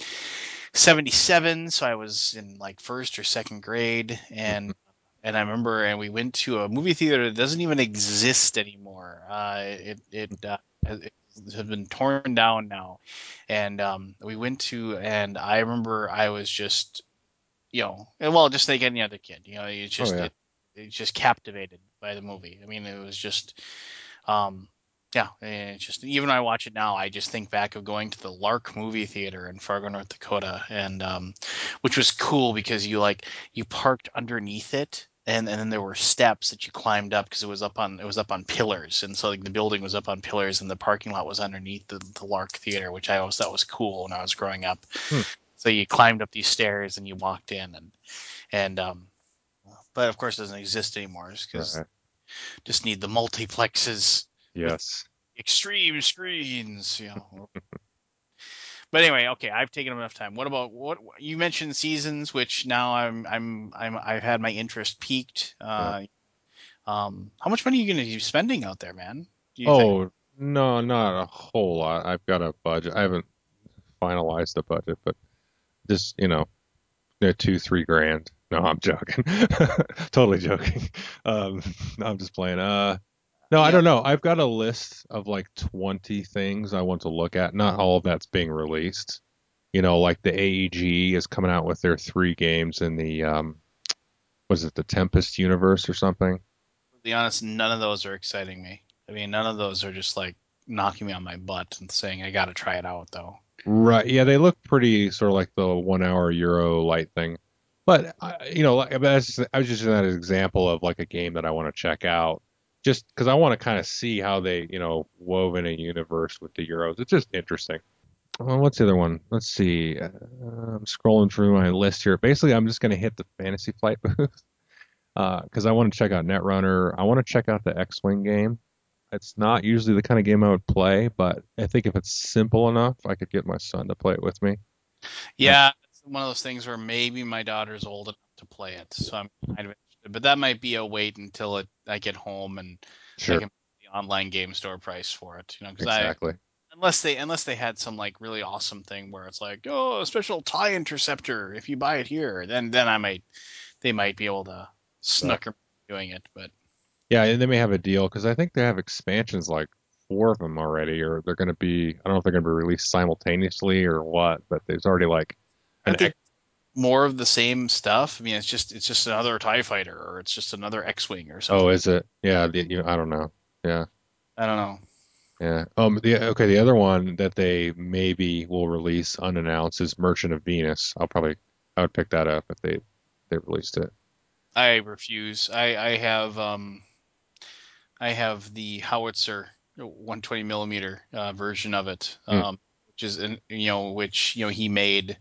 Speaker 1: seventy seven, so I was in like first or second grade, and and I remember, and we went to a movie theater that doesn't even exist anymore. Uh, it it, uh, it has been torn down now, and um, we went to, and I remember I was just, you know, and well, just like any other kid, you know, it's just
Speaker 2: yeah.
Speaker 1: it, it's just captivated by the movie. I mean, it was just, um, yeah, and it's just even when I watch it now, I just think back of going to the Lark movie theater in Fargo, North Dakota, and um, which was cool because you like you parked underneath it. And, and then there were steps that you climbed up because it was up on it was up on pillars and so like the building was up on pillars and the parking lot was underneath the, the Lark Theater which I always thought was cool when I was growing up.
Speaker 2: Hmm.
Speaker 1: So you climbed up these stairs and you walked in and and um, but of course it doesn't exist anymore because
Speaker 2: Right.
Speaker 1: just need the multiplexes
Speaker 2: Yes.
Speaker 1: extreme screens, you know. but anyway, okay, I've taken enough time. What about what you mentioned seasons, which now I'm I'm I'm I've had my interest peaked. Uh, um, how much money are you going to be spending out there, man? You think?
Speaker 2: Oh, no, not a whole lot. I've got a budget. I haven't finalized the budget, but just, you know, two, three grand. No, I'm joking. Totally joking. Um, I'm just playing. Uh, no, I don't know. I've got a list of like 20 things I want to look at. Not all of that's being released. You know, like the AEG is coming out with their three games in the, um, was it the Tempest universe or something?
Speaker 1: To be honest, none of those are exciting me. I mean, none of those are just like knocking me on my butt and saying I got to try it out though.
Speaker 2: Right. Yeah, they look pretty sort of like the one hour Euro light thing. But you know, like, but just, I was just using that an example of like a game that I want to check out, just because I want to kind of see how they, you know, wove in a universe with the Euros. It's just interesting. well, what's the other one? Let's see. Uh, I'm scrolling through my list here. Basically, I'm just going to hit the Fantasy Flight booth because I want to check out Netrunner. I want to check out the X-wing game. It's not usually the kind of game I would play, but I think if it's simple enough, I could get my son to play it with me.
Speaker 1: Yeah, it's one of those things where maybe my daughter's old enough to play it, so I'm kind of interested. But that might be a wait until it I get home and
Speaker 2: Sure.
Speaker 1: I can the online game store price for it. You know, because
Speaker 2: Exactly.
Speaker 1: I unless they unless they had some like really awesome thing where it's like oh a special tie interceptor if you buy it here, then then I might they might be able to snooker doing it. But
Speaker 2: Yeah, and they may have a deal because I think they have expansions like four of them already, or they're going to be. I don't know if they're going to be released simultaneously or what, but there's already like an
Speaker 1: more of the same stuff. I mean, it's just it's just another Tie Fighter or it's just another X-wing or something.
Speaker 2: Oh, is it? Yeah, the, you, I don't know. Yeah,
Speaker 1: I don't know.
Speaker 2: yeah. Um, the okay, the other one that they maybe will release unannounced is Merchant of Venus. I'll probably I would pick that up if they they released it.
Speaker 1: I refuse. I I have um I have the howitzer 120 millimeter uh, version of it,
Speaker 2: Hmm.
Speaker 1: um, which is you know which you know he made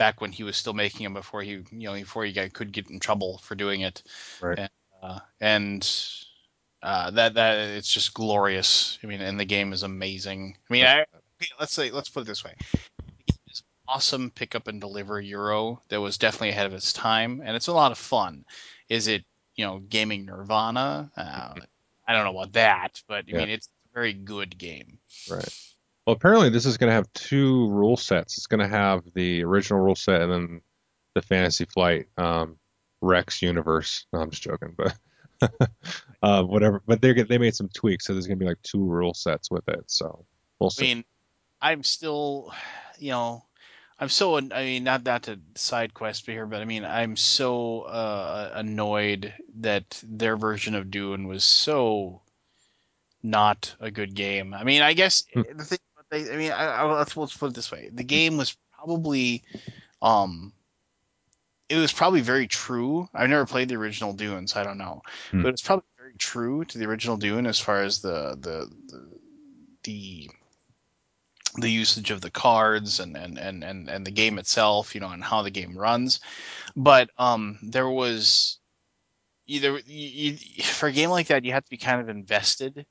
Speaker 1: back when he was still making them before he you know before he got, could get in trouble for doing it,
Speaker 2: Right.
Speaker 1: and uh, and uh, that that it's just glorious. I mean, and the game is amazing. I mean, I let's say let's put it this way. Is awesome pick up and deliver Euro that was definitely ahead of its time, and it's a lot of fun. Is it you know gaming Nirvana? Uh, I don't know about that, but I
Speaker 2: Yeah.
Speaker 1: mean it's a very good game.
Speaker 2: Right. Well, apparently this is going to have two rule sets. It's going to have the original rule set and then the Fantasy Flight um, Rex universe. No, I'm just joking, but uh, whatever. But they they made some tweaks, so there's going to be like two rule sets with it. So we'll
Speaker 1: I mean, I'm still, you know, I'm so I mean not not to side quest here, but I mean I'm so uh, annoyed that their version of Dune was so not a good game. I mean, I guess
Speaker 2: Hmm.
Speaker 1: the thing, I mean, I, I, let's let's put it this way: the game was probably, um, it was probably very true. I've never played the original Dune, so I don't know,
Speaker 2: Hmm.
Speaker 1: but it's probably very true to the original Dune as far as the the the, the the usage of the cards and, and, and, and, and the game itself, you know, and how the game runs. But um, there was either you, you, for a game like that, you have to be kind of invested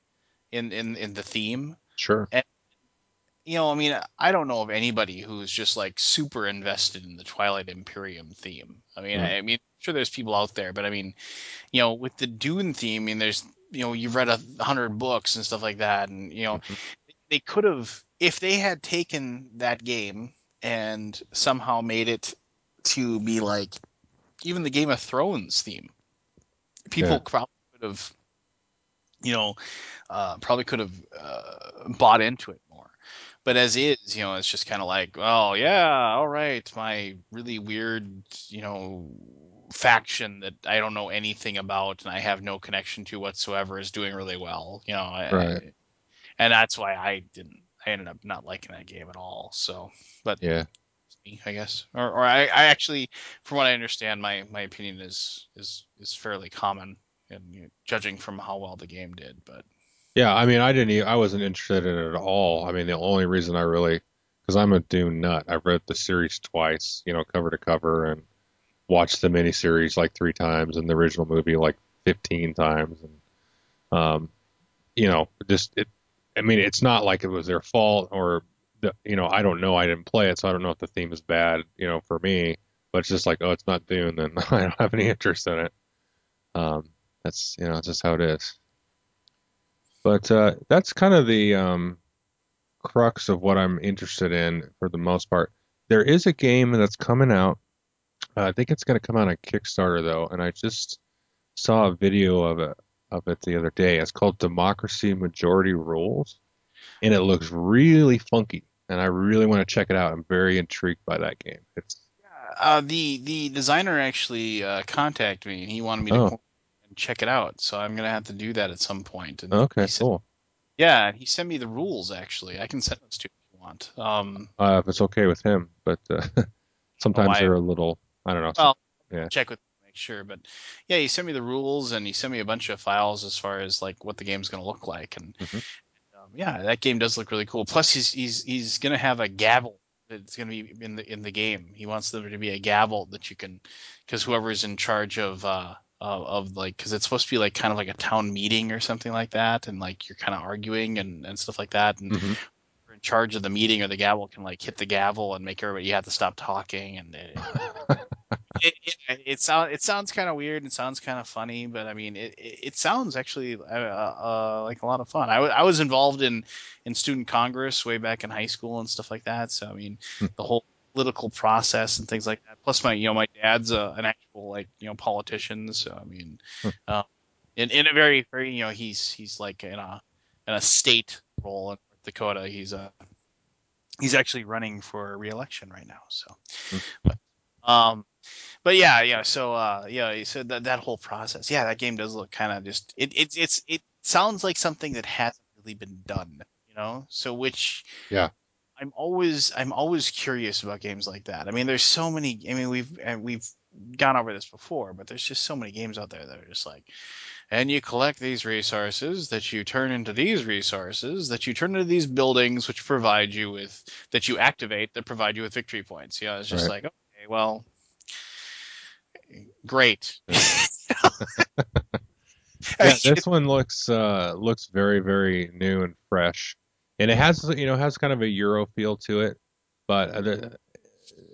Speaker 1: in, in, in the theme.
Speaker 2: Sure.
Speaker 1: You know, I mean, I don't know of anybody who's just like super invested in the Twilight Imperium theme. I mean. I, I mean, sure, there's people out there, but I mean, you know, with the Dune theme, I mean, there's you know, you've read a hundred books and stuff like that, and you know,
Speaker 2: Mhm.
Speaker 1: they could have if they had taken that game and somehow made it to be like even the Game of Thrones theme. People
Speaker 2: Yeah.
Speaker 1: probably could have, you know, uh, probably could have uh, bought into it more. But as is, you know, it's just kind of like, oh yeah, all right, my really weird, you know, faction that I don't know anything about and I have no connection to whatsoever is doing really well. You know, I,
Speaker 2: Right.
Speaker 1: and that's why I didn't. I ended up not liking that game at all. So, but
Speaker 2: Yeah.
Speaker 1: I guess, or, or I, I actually, from what I understand, my, my opinion is is is fairly common, and you know, judging from how well the game did. But
Speaker 2: Yeah. I mean, I didn't. I wasn't interested in it at all. I mean, the only reason I really, because I'm a Dune nut. I've read the series twice, you know, cover to cover, and watched the miniseries like three times, and the original movie like 15 times, and um, you know, just it. I mean, it's not like it was their fault or the, you know, I don't know. I didn't play it, so I don't know if the theme is bad, you know, for me. But it's just like, oh, it's not Dune, then I don't have any interest in it. Um, that's you know, it's just how it is. But uh, that's kind of the um, crux of what I'm interested in for the most part. There is a game that's coming out. Uh, I think it's going to come out on Kickstarter though, and I just saw a video of it of it the other day. It's called Democracy Majority Rules, and it looks really funky, and I really want to check it out. I'm very intrigued by that game. It's
Speaker 1: uh, the the designer actually uh, contacted me, and he wanted me to
Speaker 2: Oh.
Speaker 1: And check it out. So I'm gonna have to do that at some point. And
Speaker 2: okay,
Speaker 1: said,
Speaker 2: cool.
Speaker 1: yeah, he sent me the rules. Actually, I can send those to you if you want. Um,
Speaker 2: Uh, if it's okay with him, but uh, sometimes
Speaker 1: I-
Speaker 2: they're a little, I don't know.
Speaker 1: Well,
Speaker 2: Yeah.
Speaker 1: check with make sure. But yeah, he sent me the rules and he sent me a bunch of files as far as like what the game's going to look like. And
Speaker 2: Mhm.
Speaker 1: um, yeah, that game does look really cool. Plus, he's he's he's gonna have a gavel that's gonna be in the in the game. He wants there to be a gavel that you can, because whoever's in charge of uh of, of like, because it's supposed to be like kind of like a town meeting or something like that, and like you're kind of arguing and and stuff like that, and
Speaker 2: Mhm.
Speaker 1: you're in charge of the meeting or the gavel can like hit the gavel and make everybody you have to stop talking and it, it, it, it sounds it sounds kind of weird and sounds kind of funny, but I mean it it, sounds actually uh, uh, like a lot of fun. I, w- I was involved in in student congress way back in high school and stuff like that. So I mean
Speaker 2: Hmm.
Speaker 1: the whole political process and things like that. Plus my you know my dad's uh, an actual like you know politician. So I mean,
Speaker 2: Hmm.
Speaker 1: uh, in in a very very you know he's he's like in a in a state role in North Dakota. He's uh he's actually running for re-election right now. So,
Speaker 2: Hmm.
Speaker 1: but, um, but yeah, yeah. So, uh, yeah. So that that whole process, yeah, that game does look kind of just it it's it's it sounds like something that hasn't really been done, you know. So which
Speaker 2: Yeah.
Speaker 1: I'm always I'm always curious about games like that. I mean, there's so many. I mean, we've and we've gone over this before, but there's just so many games out there that are just like, and you collect these resources that you turn into these resources that you turn into these buildings, which provide you with that you activate that provide you with victory points. Yeah, it's just
Speaker 2: Right.
Speaker 1: like okay, well, great.
Speaker 2: Yeah, this one looks uh looks very very new and fresh, and it has you know has kind of a Euro feel to it, but uh, the,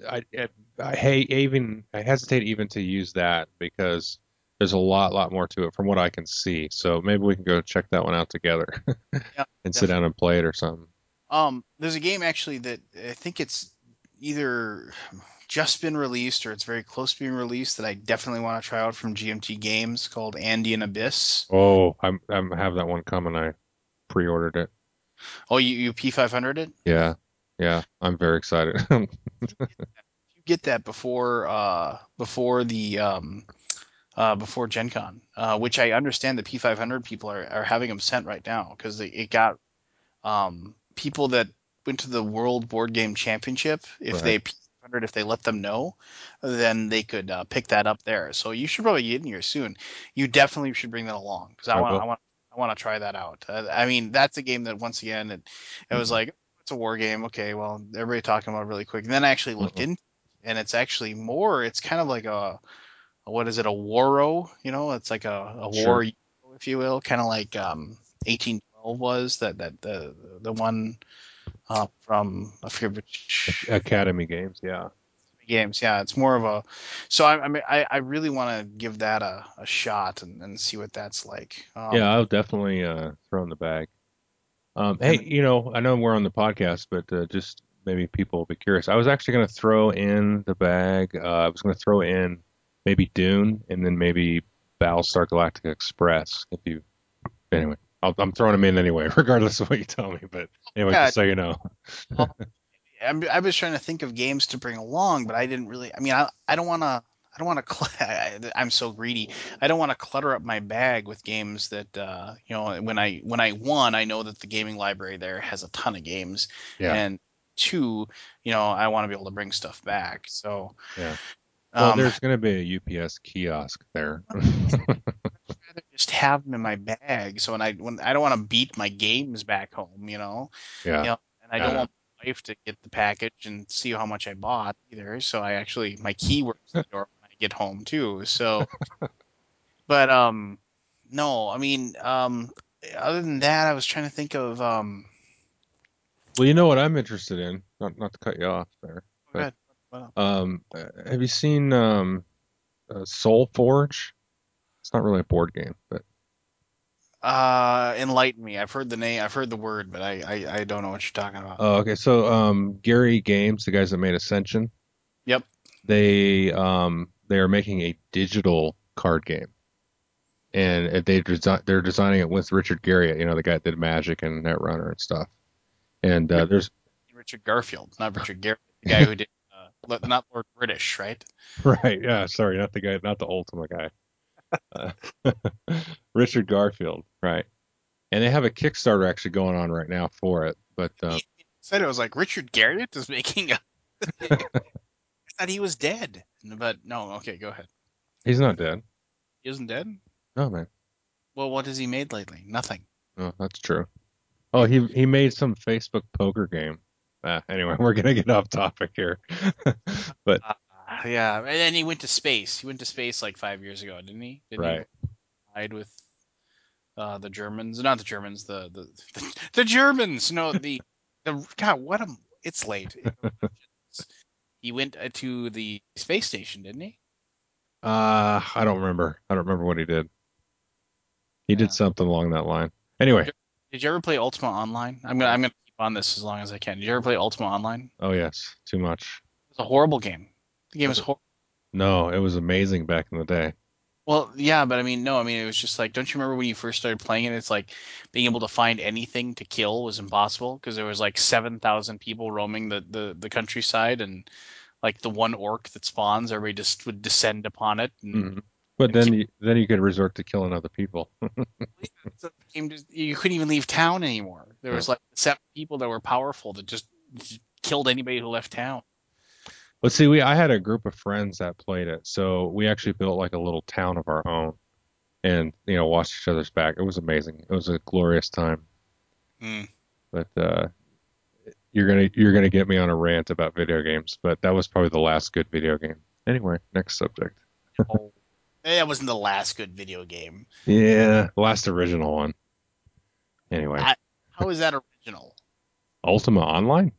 Speaker 2: I, I I hate even I hesitate even to use that because there's a lot lot more to it from what I can see. So maybe we can go check that one out together
Speaker 1: Yeah,
Speaker 2: and sit down and play it or something.
Speaker 1: Um, there's a game actually that I think it's either just been released or it's very close to being released that I definitely want to try out from GMT Games called Andean Abyss.
Speaker 2: Oh, I'm I'm have that one coming. I pre-ordered it.
Speaker 1: Oh, you, you P500 it?
Speaker 2: Yeah, yeah, I'm very excited.
Speaker 1: You get that before uh before the um uh before Gen Con, uh, which I understand the P500 people are, are having them sent right now because it got um people that went to the World Board Game Championship if
Speaker 2: Right.
Speaker 1: they P500 if they let them know, then they could uh, pick that up there. So you should probably get in here soon. You definitely should bring that along because I
Speaker 2: I
Speaker 1: want. I want I want to try that out. Uh, I mean that's a game that once again it it was like it's a war game. Okay, well everybody talking about it really quick. And then I actually looked
Speaker 2: Mhm.
Speaker 1: in, and it's actually more. It's kind of like a, a what is it? A waro? You know, it's like a, a
Speaker 2: Sure.
Speaker 1: war, if you will, kind of like um 1812 was that that the the one uh, from I forget which
Speaker 2: Academy games, yeah.
Speaker 1: Games. Yeah, it's more of a. So I, I mean, I, I really want to give that a, a shot and, and see what that's like. Um,
Speaker 2: Yeah, I'll definitely uh, throw in the bag. Um, hey, you know, I know we're on the podcast, but uh, just maybe people will be curious. I was actually going to throw in the bag. Uh, I was going to throw in maybe Dune and then maybe Battlestar Galactica Express. If you, anyway, I'll, I'm throwing them in anyway, regardless of what you tell me. But anyway,
Speaker 1: Yeah.
Speaker 2: just so you know.
Speaker 1: I'm, I was trying to think of games to bring along, but I didn't really. I mean, I, I don't want to. I don't want to. Cl- I'm so greedy. I don't want to clutter up my bag with games that uh, you know. When I when I won, I know that the gaming library there has a ton of games,
Speaker 2: Yeah.
Speaker 1: and two, you know, I want to be able to bring stuff back. So,
Speaker 2: Yeah. Well,
Speaker 1: um,
Speaker 2: there's going to be a UPS kiosk there.
Speaker 1: I'd rather just have them in my bag. So when I when I don't want to beat my games back home, you know.
Speaker 2: yeah.
Speaker 1: Yeah. And I don't
Speaker 2: Yeah.
Speaker 1: want wife to get the package and see how much I bought either. So I actually my key works the door when I get home too. So, but um, no, I mean um, other than that, I was trying to think of um.
Speaker 2: Well, you know what I'm interested in? Not not to cut you off there.
Speaker 1: Ahead.
Speaker 2: Um, uh, have you seen um, uh, SolForge? It's not really a board game, but
Speaker 1: Uh, enlighten me. I've heard the name. I've heard the word, but I I, I don't know what you're talking about.
Speaker 2: oh, okay. So um, Gary Games, the guys that made Ascension,
Speaker 1: yep.
Speaker 2: they um they are making a digital card game, and they desi- they're designing it with Richard Garriott, you know, the guy that did Magic and Netrunner and stuff. And uh, there's
Speaker 1: Richard Garfield, not Richard Garriott, the guy who did uh, not Lord British, right?
Speaker 2: Right. Yeah. Sorry, not the guy, not the Ultima guy. Richard Garfield. Right. And they have a Kickstarter actually going on right now for it. But uh,
Speaker 1: He said it was like Richard Garriott is making a. I thought he was dead, but no. Okay, go ahead.
Speaker 2: he's not dead.
Speaker 1: He isn't dead.
Speaker 2: No, man.
Speaker 1: Well, what has he made lately? Nothing.
Speaker 2: No, that's true. Oh, he he made some Facebook poker game. Uh, anyway, we're gonna get off topic here, but
Speaker 1: Uh, yeah, and then he went to space. He went to space like five years ago, didn't he? Didn't
Speaker 2: right.
Speaker 1: he hide with uh, the Germans? Not the Germans. The the the, the Germans. No, the the God. What a. It's late. he went uh, to the space station, didn't he?
Speaker 2: Uh, I don't remember. I don't remember what he did. He
Speaker 1: Yeah.
Speaker 2: did something along that line. Anyway,
Speaker 1: Did you ever play Ultima Online? I'm gonna I'm gonna keep on this as long as I can. Did you ever play Ultima Online?
Speaker 2: oh yes, too much.
Speaker 1: It's a horrible game. The game is horrible.
Speaker 2: No, it was amazing back in the day.
Speaker 1: Well, yeah, but I mean, no, I mean, it was just like, don't you remember when you first started playing it? It's like being able to find anything to kill was impossible because there was like seven thousand people roaming the, the the countryside, and like the one orc that spawns, everybody just would descend upon it. And
Speaker 2: Mhm. But then you, then you could resort to killing other people.
Speaker 1: the game just, you couldn't even leave town anymore. There was like seven people that were powerful that just killed anybody who left town.
Speaker 2: But see, we I had a group of friends that played it, so we actually built like a little town of our own, and you know watched each other's back. It was amazing. It was a glorious time.
Speaker 1: Mm.
Speaker 2: But uh, you're gonna you're gonna get me on a rant about video games, but that was probably the last good video game. Anyway, next subject.
Speaker 1: Oh, that wasn't the last good video game.
Speaker 2: Yeah, last original one. Anyway,
Speaker 1: I- How is that original?
Speaker 2: Ultima Online.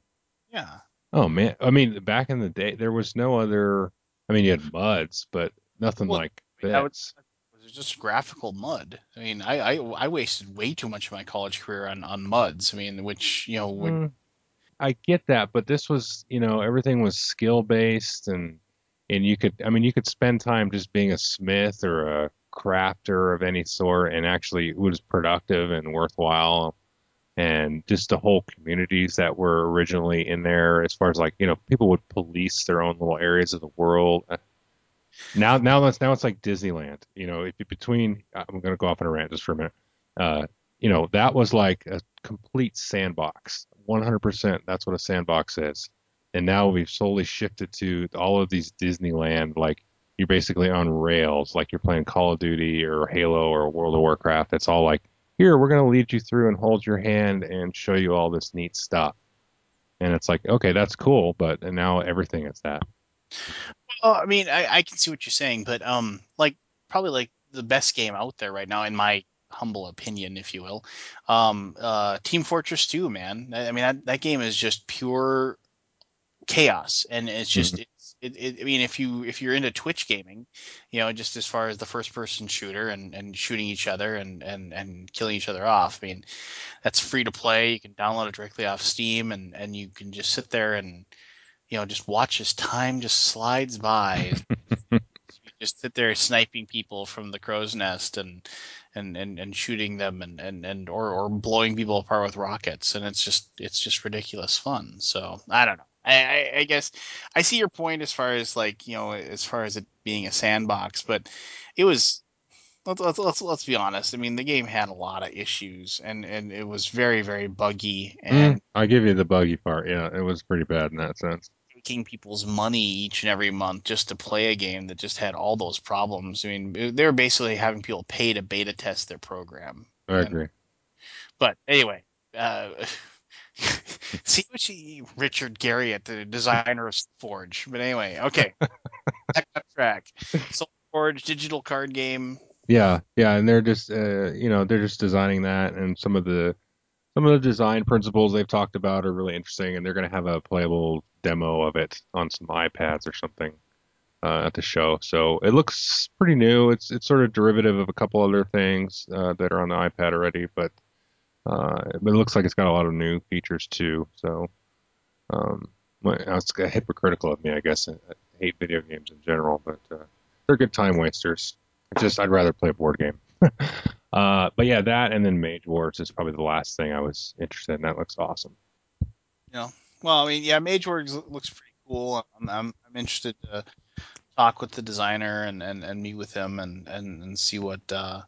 Speaker 1: Yeah.
Speaker 2: Oh man, I mean back in the day there was no other. I mean you had muds, but nothing
Speaker 1: Well,
Speaker 2: like
Speaker 1: I mean, that
Speaker 2: this.
Speaker 1: It was just graphical mud. I mean, I, I I wasted way too much of my college career on on muds. I mean, which you know would
Speaker 2: Mm, I get that, but this was, you know, everything was skill based and and you could I mean you could spend time just being a smith or a crafter of any sort and actually it was productive and worthwhile and just the whole communities that were originally in there as far as like, you know, people would police their own little areas of the world. Now now that's now it's like Disneyland. You know, if between I'm gonna go off on a rant just for a minute. Uh you know, that was like a complete sandbox. 100% that's what a sandbox is. And now we've slowly shifted to all of these Disneyland, like you're basically on rails, like you're playing Call of Duty or Halo or World of Warcraft. It's all like, here, we're going to lead you through and hold your hand and show you all this neat stuff. And it's like, okay, that's cool, but and now everything is that.
Speaker 1: Well, I mean, I, I can see what you're saying, but um, like probably like the best game out there right now, in my humble opinion, if you will, um, uh, Team Fortress 2, man. I I mean, that, that game is just pure chaos, and it's just it's it, it. I mean, if you if you're into Twitch gaming, you know, just as far as the first person shooter and and shooting each other and and and killing each other off, I mean, that's free to play. You can download it directly off Steam, and and you can just sit there and you know just watch as time just slides by. you just sit there sniping people from the crow's nest and and and, and shooting them and, and and or or blowing people apart with rockets, and it's just it's just ridiculous fun. So I don't know. I, I, I guess I see your point as far as like you know as far as it being a sandbox, but it was let's let's let's, let's be honest. I mean, the game had a lot of issues, and and it was very very buggy and
Speaker 2: Mm, I give you the buggy part. Yeah, it was pretty bad in that sense.
Speaker 1: taking people's money each and every month just to play a game that just had all those problems. I mean, they were basically having people pay to beta test their program.
Speaker 2: I
Speaker 1: And-
Speaker 2: agree.
Speaker 1: But anyway, uh, see what you, Richard Garriott, the designer of Forge. But anyway, okay, back on track. So Forge digital card game.
Speaker 2: Yeah, yeah, and they're just uh, you know they're just designing that, and some of the some of the design principles they've talked about are really interesting, and they're going to have a playable demo of it on some iPads or something uh, at the show. So it looks pretty new. It's it's sort of derivative of a couple other things uh, that are on the iPad already, but uh, it looks like it's got a lot of new features too. So um, well, it's hypocritical of me, I guess. I hate video games in general, but uh, they're good time wasters. Just I'd rather play a board game. uh, but yeah, that and then Mage Wars is probably the last thing I was interested in. That looks awesome. Yeah.
Speaker 1: Well, I mean, yeah, Mage Wars looks pretty cool. I'm, I'm, I'm interested to talk with the designer and, and, and meet with him and, and, and see what uh,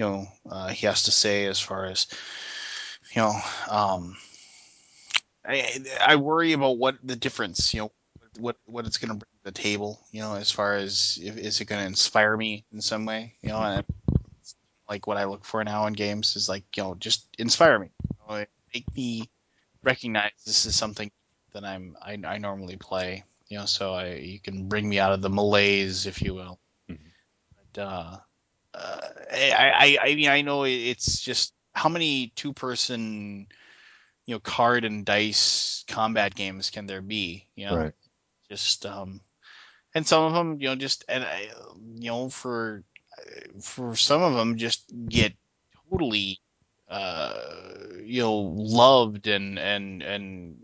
Speaker 1: you know uh, he has to say as far as you know. Um, I I worry about what the difference, you know, what what it's going to bring to the table, you know, as far as if, is it going to inspire me in some way, you know, and like what I look for now in games is like you know just inspire me. You know, make me recognize this is something that I'm I, I normally play. You know, so I you can bring me out of the malaise, if you will.
Speaker 2: Mm-hmm.
Speaker 1: But uh, uh, I, I I mean I know it's just how many two person you know card and dice combat games can there be? You know,
Speaker 2: Right.
Speaker 1: just um, and some of them you know just and I, you know for for some of them just get totally uh you know loved and and and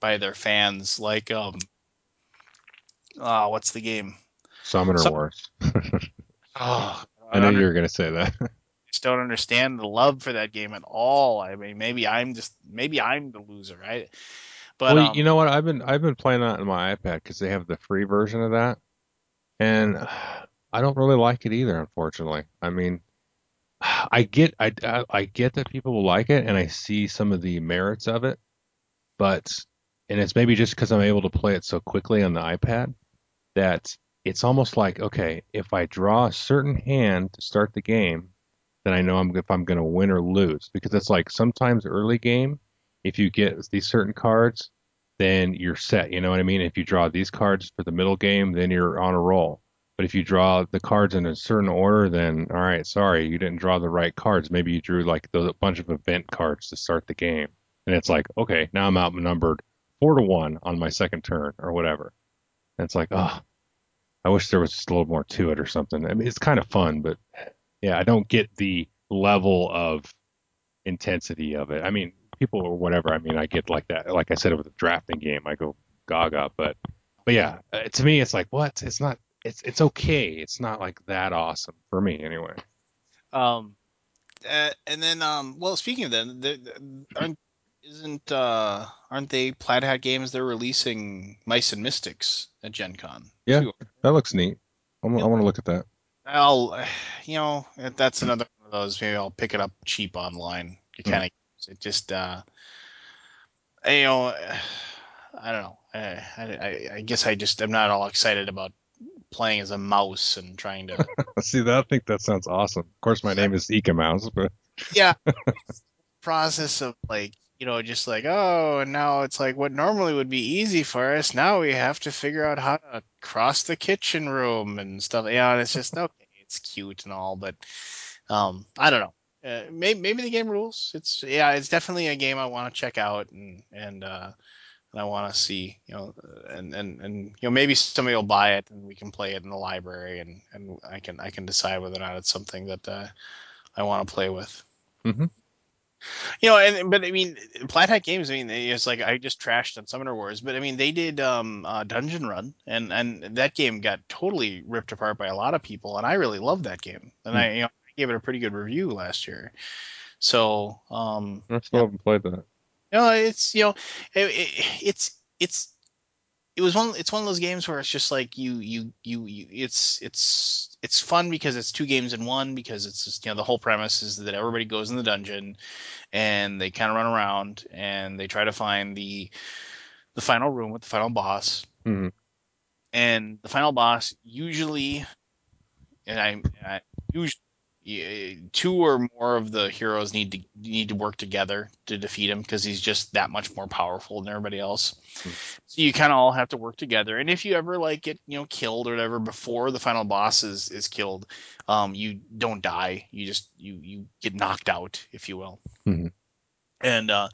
Speaker 1: by their fans like um oh what's the game
Speaker 2: Summoner
Speaker 1: Some-
Speaker 2: Wars.
Speaker 1: oh
Speaker 2: I know you were going to say that.
Speaker 1: just don't understand the love for that game at all i mean maybe i'm just maybe i'm the loser right but
Speaker 2: well,
Speaker 1: um,
Speaker 2: you know what? I've been I've been playing that on my iPad because they have the free version of that, and I don't really like it either. Unfortunately, I mean, I get I I, I get that people will like it, and I see some of the merits of it, but and it's maybe just because I'm able to play it so quickly on the iPad that it's almost like okay, if I draw a certain hand to start the game, then I know I'm if I'm going to win or lose because it's like sometimes early game, if you get these certain cards, then you're set. You know what I mean? If you draw these cards for the middle game, then you're on a roll. But if you draw the cards in a certain order, then all right, sorry, you didn't draw the right cards. Maybe you drew like a bunch of event cards to start the game, and it's like okay, now I'm outnumbered four to one on my second turn or whatever. And it's like, oh, I wish there was just a little more to it or something. I mean, it's kind of fun, but yeah, I don't get the level of intensity of it. I mean, people or whatever. I mean, I get like that. Like I said, with the drafting game, I go gaga. But but yeah, uh, to me, it's like what? It's not. It's it's okay. It's not like that awesome for me anyway.
Speaker 1: um uh, and then um well speaking of that the, the, isn't uh aren't they plaid hat games they're releasing mice and mystics at gen con
Speaker 2: Yeah.
Speaker 1: too.
Speaker 2: That looks neat. I'm, I want to look at that.
Speaker 1: I'll, you know, that's another one of those. Maybe I'll pick it up cheap online. You kind of, it just, uh, you know, I don't know. I, I, I guess I just I'm not all excited about playing as a mouse and trying to.
Speaker 2: See, that I think that sounds awesome. Of course, my name is Eka Mouse, but
Speaker 1: yeah, process of like, you know, just like, oh, and now it's like what normally would be easy for us. Now we have to figure out how to cross the kitchen room and stuff. Yeah, and it's just okay. It's cute and all, but um, I don't know. Uh, maybe maybe the game rules. It's yeah, it's definitely a game I want to check out and and uh, and I want to see. You know, and and and you know maybe somebody will buy it and we can play it in the library and and I can I can decide whether or not it's something that uh, I want to play with.
Speaker 2: Mhm.
Speaker 1: You know, and but I mean, Plaid Hat Games. I mean, it's like I just trashed on Summoner Wars, but I mean, they did um, uh, Dungeon Run, and and that game got totally ripped apart by a lot of people, and I really loved that game, and
Speaker 2: Hmm.
Speaker 1: I you know I gave it a pretty good review last year. So um,
Speaker 2: I still haven't played that.
Speaker 1: you know, it's you know, it, it, it's it's it was one. It's one of those games where it's just like you you you, you it's it's it's fun because it's two games in one because it's just, you know the whole premise is that everybody goes in the dungeon and they kind of run around and they try to find the the final room with the final boss
Speaker 2: Mhm.
Speaker 1: and the final boss usually and I, I usually two or more of the heroes need to need to work together to defeat him because he's just that much more powerful than everybody else.
Speaker 2: Hmm.
Speaker 1: So you kind of all have to work together. And if you ever like get you know killed or whatever before the final boss is is killed, um, you don't die. You just you you get knocked out, if you will.
Speaker 2: Mhm.
Speaker 1: And uh,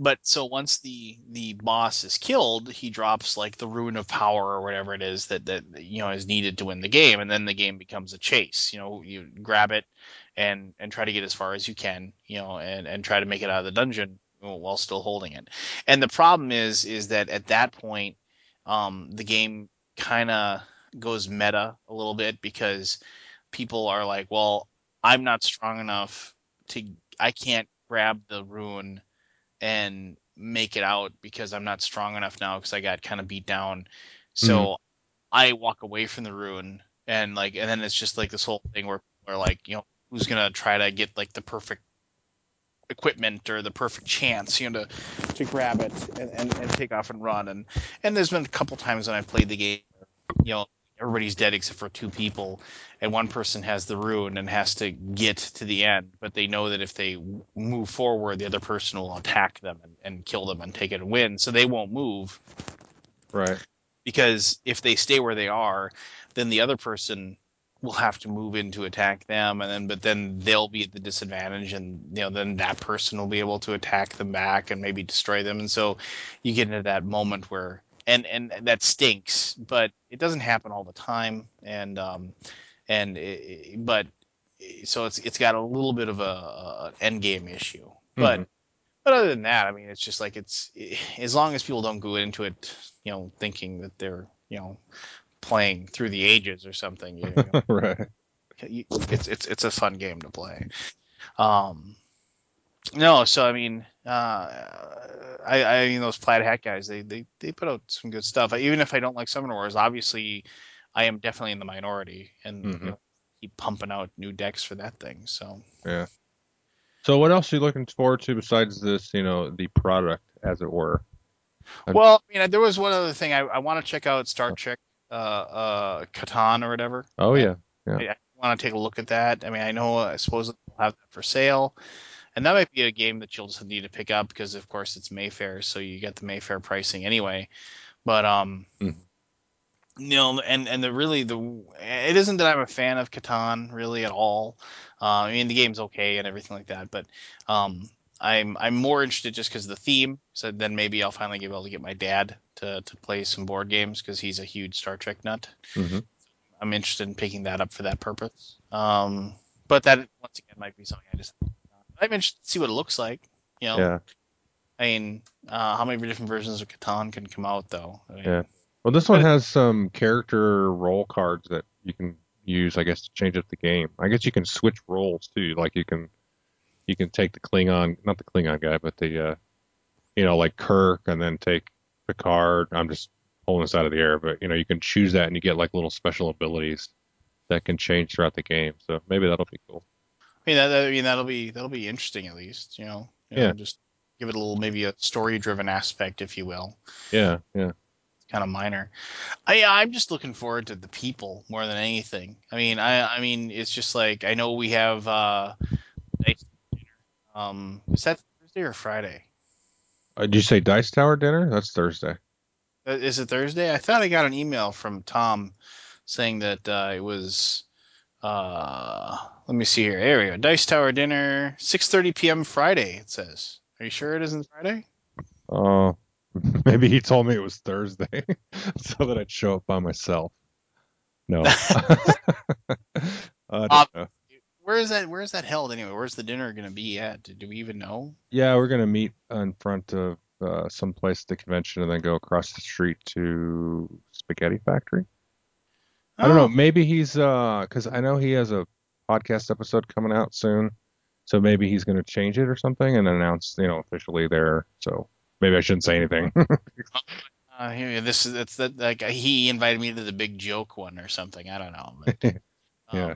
Speaker 1: but so once the the boss is killed, he drops like the rune of power or whatever it is that that you know is needed to win the game, and then the game becomes a chase. You know, you grab it and and try to get as far as you can, you know, and and try to make it out of the dungeon while still holding it. And the problem is is that at that point, um, the game kind of goes meta a little bit because people are like, well, I'm not strong enough to, I can't grab the rune and make it out because I'm not strong enough now because I got kind of beat down. So mm-hmm. I walk away from the rune and like, and then it's just like this whole thing where people are like, you know, who's gonna try to get like the perfect equipment or the perfect chance, you know, to to grab it and, and, and take off and run. And and there's been a couple times when I've played the game, you know, everybody's dead except for two people, and one person has the rune and has to get to the end, but they know that if they move forward, the other person will attack them and, and kill them and take it and win, so they won't move.
Speaker 2: Right.
Speaker 1: Because if they stay where they are, then the other person will have to move in to attack them and then but then they'll be at the disadvantage and you know then that person will be able to attack them back and maybe destroy them and so you get into that moment where and and that stinks but it doesn't happen all the time and um and it, but so it's it's got a little bit of a, a end game issue but
Speaker 2: Mhm.
Speaker 1: but other than that i mean it's just like it's as long as people don't go into it you know thinking that they're you know playing through the ages or something you, you know,
Speaker 2: right.
Speaker 1: you- it's it's it's a fun game to play. Um, no, so I mean, uh, I I mean those Plaid Hat guys, they they they put out some good stuff. Even if I don't like Summoner Wars, obviously, I am definitely in the minority, and
Speaker 2: Mhm.
Speaker 1: you know, keep pumping out new decks for that thing. So
Speaker 2: Yeah. So what else are you looking forward to besides this? You know, the product, as it were. I'm-
Speaker 1: well, I mean, there was one other thing I, I want to check out Star Trek, uh, uh, Catan or whatever.
Speaker 2: Oh yeah.
Speaker 1: I, I want to take a look at that. I mean, I know I suppose they'll have that for sale, and that might be a game that you'll just need to pick up because, of course, it's Mayfair, so you get the Mayfair pricing anyway. But um,
Speaker 2: Mhm.
Speaker 1: you know, and and the really the it isn't that I'm a fan of Catan really at all. Uh, I mean, the game's okay and everything like that, but um, I'm I'm more interested just because of the theme. So then maybe I'll finally be able to get my dad to to play some board games because he's a huge Star Trek nut.
Speaker 2: hmm
Speaker 1: I'm interested in picking that up for that purpose. Um, but that once again might be something I just I'm interested to see what it looks like. You know,
Speaker 2: Yeah.
Speaker 1: I mean, uh, how many different versions of Catan can come out though? I mean,
Speaker 2: Yeah. Well, this one has some character role cards that you can use, I guess, to change up the game. I guess you can switch roles too. Like you can, you can take the Klingon, not the Klingon guy, but the, uh, you know, like Kirk, and then take Picard. I'm just pulling this out of the air, but you know, you can choose that, and you get like little special abilities that can change throughout the game. So maybe that'll be cool.
Speaker 1: I mean, that, that- I mean that'll be that'll be interesting at least. You know, You know,
Speaker 2: Yeah.
Speaker 1: just give it a little maybe a story driven aspect, if you will.
Speaker 2: Yeah. Yeah.
Speaker 1: It's kind of minor. I I'm just looking forward to the people more than anything. I mean, I I mean it's just like I know we have uh. Um, is that Thursday or Friday?
Speaker 2: Uh, did you say Dice Tower dinner? That's Thursday.
Speaker 1: Uh, Is it Thursday? I thought I got an email from Tom saying that uh, it was. Uh, let me see here. There we go. Dice Tower dinner, 6:30 p.m. Friday. It says. Are you sure it isn't Friday?
Speaker 2: Oh, maybe he told me it was Thursday so that I'd show up by myself. No. I don't
Speaker 1: Um,
Speaker 2: know.
Speaker 1: Where is that? Where is that held anyway? Where's the dinner going to be at? Do, do we even know?
Speaker 2: Yeah, we're gonna meet in front of uh, some place at the convention and then go across the street to Spaghetti Factory. I don't know.
Speaker 1: Oh,
Speaker 2: Maybe he's uh, because I know he has a podcast episode coming out soon, so maybe he's gonna change it or something and announce, you know, officially there. So maybe I shouldn't say anything.
Speaker 1: Uh, here, this is it's that like he invited me to the big joke one or something. I don't know. But, um,
Speaker 2: Yeah.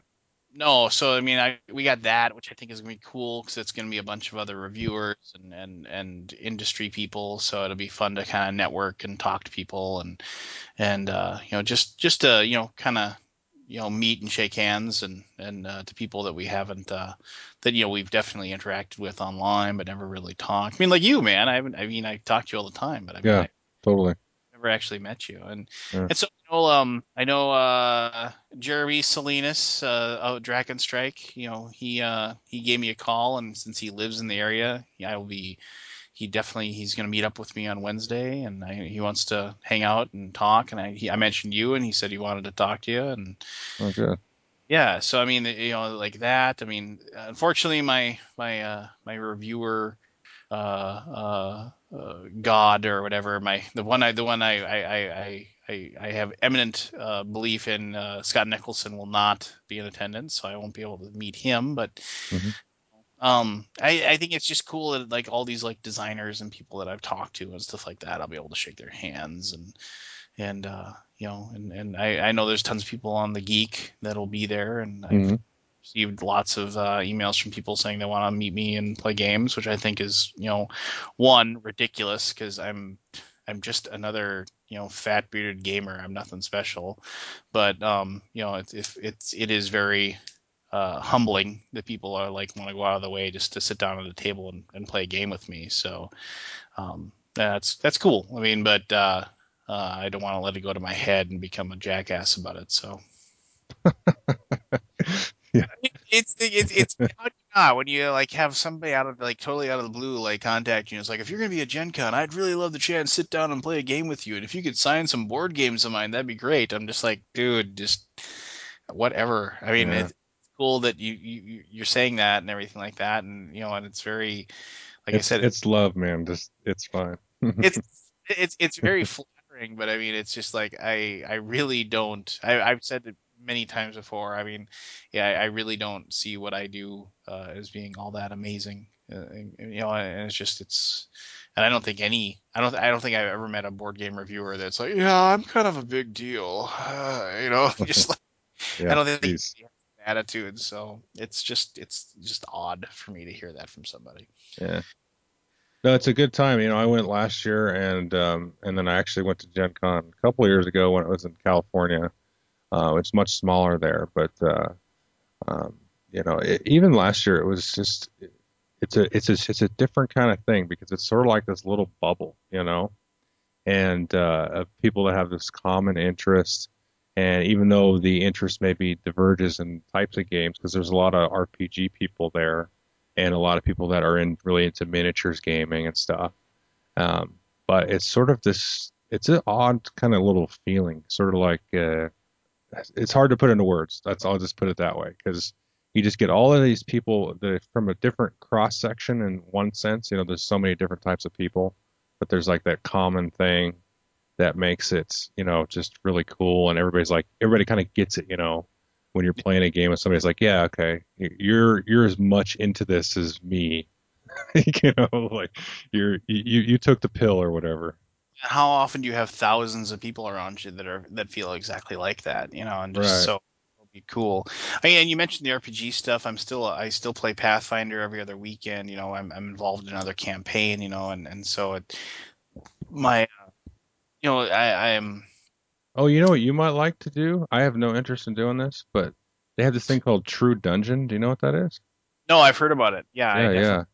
Speaker 1: No, so I mean, I we got that, which I think is gonna be cool because it's gonna be a bunch of other reviewers and and and industry people. So it'll be fun to kind of network and talk to people and and uh, you know just just to you know kind of you know meet and shake hands and and uh, to people that we haven't uh, that you know we've definitely interacted with online but never really talked. I mean, like you, man. I haven't. I mean, I talk to you all the time, but I mean,
Speaker 2: Yeah.
Speaker 1: I
Speaker 2: totally.
Speaker 1: Never actually met you. And
Speaker 2: Yeah.
Speaker 1: and so you know, um, I know uh, Jeremy Salinas, uh, out Dragon Strike. You know, he uh, he gave me a call, and since he lives in the area, I will be. He definitely he's going to meet up with me on Wednesday, and I, he wants to hang out and talk. And I he, I mentioned you, and he said he wanted to talk to you, and
Speaker 2: good.
Speaker 1: yeah. So I mean, you know, like that. I mean, unfortunately, my my uh, my reviewer uh, uh, uh, God or whatever. My the one I the one I I I I, I have eminent uh, belief in uh, Scott Nicholson will not be in attendance, so I won't be able to meet him. But
Speaker 2: Mhm.
Speaker 1: um, I I think it's just cool that like all these like designers and people that I've talked to and stuff like that, I'll be able to shake their hands and and uh, you know and and I I know there's tons of people on the Geek that'll be there, and I've
Speaker 2: Mhm.
Speaker 1: Received lots of uh, emails from people saying they want to meet me and play games, which I think is, you know, one ridiculous because I'm I'm just another you know fat bearded gamer. I'm nothing special, but um, you know it's if it's it is very uh, humbling that people are like want to go out of the way just to sit down at the table and, and play a game with me. So um, that's that's cool. I mean, but uh, uh, I don't want to let it go to my head and become a jackass about it. So. it's it's it's how do you not when you like have somebody out of like totally out of the blue like contact you. It's like if you're gonna be a Gen Con, I'd really love the chance to sit down and play a game with you. And if you could sign some board games of mine, that'd be great. I'm just like, dude, just whatever. I mean,
Speaker 2: Yeah.
Speaker 1: it's cool that you, you you're saying that and everything like that, and you know, and it's very like I said,
Speaker 2: it's love, man. Just it's fine.
Speaker 1: it's it's it's very flattering, but I mean, it's just like I I really don't. I, I've said it many times before. I mean, yeah, I, I really don't see what I do uh, as being all that amazing. Uh, and, and, you know, and it's just it's, and I don't think any, I don't, I don't think I've ever met a board game reviewer that's like, yeah, I'm kind of a big deal, uh, you know, just like I don't think
Speaker 2: Jeez.
Speaker 1: they have that attitude. So it's just it's just odd for me to hear that from somebody.
Speaker 2: Yeah. No, it's a good time. You know, I went last year and um and then I actually went to Gen Con a couple of years ago when it was in California. Uh, it's much smaller there, but uh, um, you know, it, even last year it was just it's a it's a it's a different kind of thing because it's sort of like this little bubble, you know, and uh, of people that have this common interest. And even though the interest maybe diverges in types of games, because there's a lot of RPG people there, and a lot of people that are in really into miniatures gaming and stuff. Um, but it's sort of this, it's an odd kind of little feeling, sort of like uh, it's hard to put into words. That's I'll just put it that way because you just get all of these people that from a different cross section in one sense. You know, there's so many different types of people, but there's like that common thing that makes it, you know, just really cool. And everybody's like, everybody kind of gets it, you know, when you're playing a game with somebody's like, yeah, okay, you're you're as much into this as me, you know, like you're you you took the pill or whatever.
Speaker 1: How often do you have thousands of people around you that are that feel exactly like that? You know, and just
Speaker 2: Right.
Speaker 1: so it'll be cool. I mean, and you mentioned the RPG stuff. I'm still I still play Pathfinder every other weekend. You know, I'm I'm involved in another campaign. You know, and and so it my uh, you know I I am
Speaker 2: Oh, you know what you might like to do? I have no interest in doing this, but they have this thing called True Dungeon. Do you know what that is?
Speaker 1: no I've heard about it. Yeah,
Speaker 2: Yeah, yeah.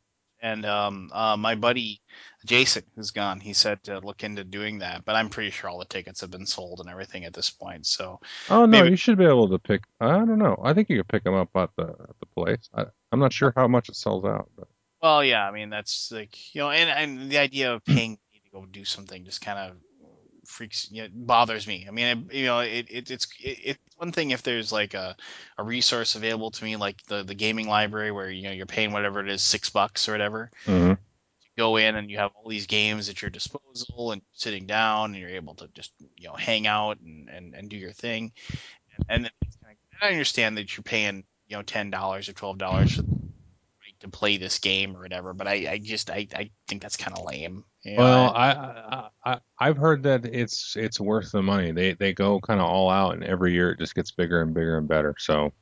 Speaker 1: And um, uh, my buddy Jason, who's gone, he said to look into doing that. But I'm pretty sure all the tickets have been sold and everything at this point. So
Speaker 2: Oh no,
Speaker 1: maybe,
Speaker 2: you should be able to pick. I don't know. I think you could pick them up at the at the place. I, I'm not sure how much it sells out, but
Speaker 1: well, yeah. I mean, that's like you know, and and the idea of paying to go do something just kind of freaks, you know, bothers me. I mean, it, you know, it, it it's it, it's one thing if there's like a a resource available to me, like the the gaming library, where you know you're paying whatever it is, six bucks or whatever.
Speaker 2: hmm
Speaker 1: go in and you have all these games at your disposal and sitting down and you're able to just you know hang out and and, and do your thing and then it's kind of, I understand that you're paying you know ten dollars or twelve dollars for the right to play this game or whatever but I, I just I, I think that's kind of lame you know
Speaker 2: Well,
Speaker 1: I,
Speaker 2: I, I I I've heard that it's it's worth the money. They they go kind of all out, and every year it just gets bigger and bigger and better. So